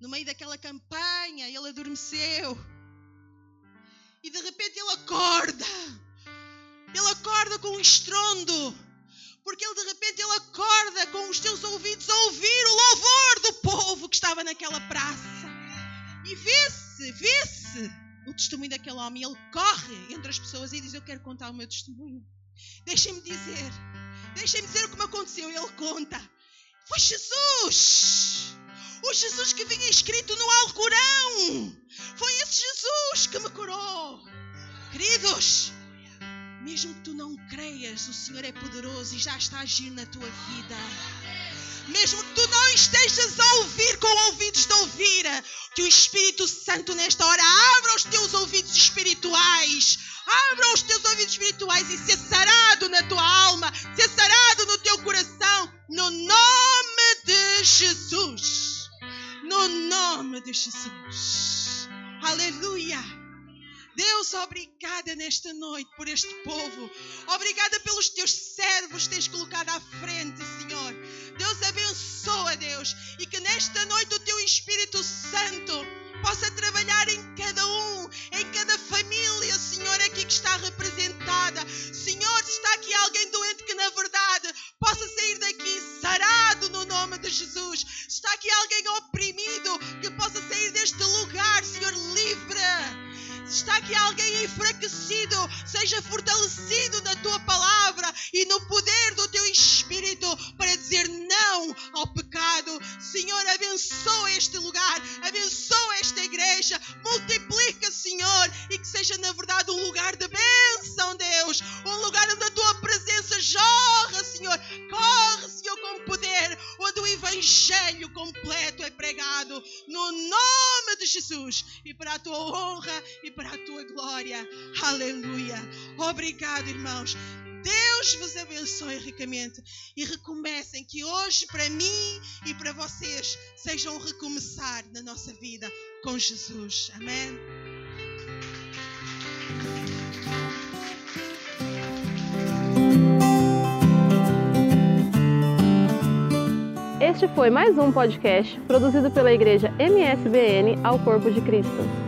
No meio daquela campanha, ele adormeceu. E de repente ele acorda. Ele acorda com um estrondo porque ele de repente ele acorda com os seus ouvidos a ouvir o louvor do povo que estava naquela praça. E vê-se, vê-se o testemunho daquele homem. Ele corre entre as pessoas e diz: Eu quero contar o meu testemunho. Deixem-me dizer, deixem-me dizer o que me aconteceu. E ele conta: Foi Jesus! O Jesus que vinha escrito no Alcorão! Foi esse Jesus que me curou! Queridos, mesmo que tu não creias, o Senhor é poderoso e já está a agir na tua vida. Mesmo que tu não estejas a ouvir com ouvidos de ouvir, que o Espírito Santo nesta hora abra os teus ouvidos espirituais, Abra os teus ouvidos espirituais e ser sarado na tua alma, ser sarado no teu coração, no nome de Jesus. No nome de Jesus. Aleluia. Deus, obrigada nesta noite por este povo. Obrigada pelos teus servos que tens colocado à frente, Senhor. Deus abençoa, Deus, e que nesta noite o teu Espírito Santo possa trabalhar em cada um, em cada família, Senhor, aqui que está representada. Senhor, se está aqui alguém doente que na verdade possa sair daqui sarado no nome de Jesus. Se está aqui alguém oprimido que possa sair deste lugar, Senhor, livre está aqui alguém enfraquecido, seja fortalecido na tua palavra e no poder do teu espírito para dizer não ao pecado. Senhor, abençoa este lugar, abençoa esta igreja, multiplica, Senhor, e que seja na verdade um lugar de bênção, Deus, um lugar onde a tua presença jorra, Senhor, corre, Senhor, com poder, onde o evangelho completo é pregado, no nome de Jesus, e para a tua honra e para a tua glória. Aleluia. Obrigado, irmãos. Deus vos abençoe ricamente e recomecem que hoje para mim e para vocês seja um recomeçar na nossa vida com Jesus. Amém. Este foi mais um podcast produzido pela Igreja MSBN ao Corpo de Cristo.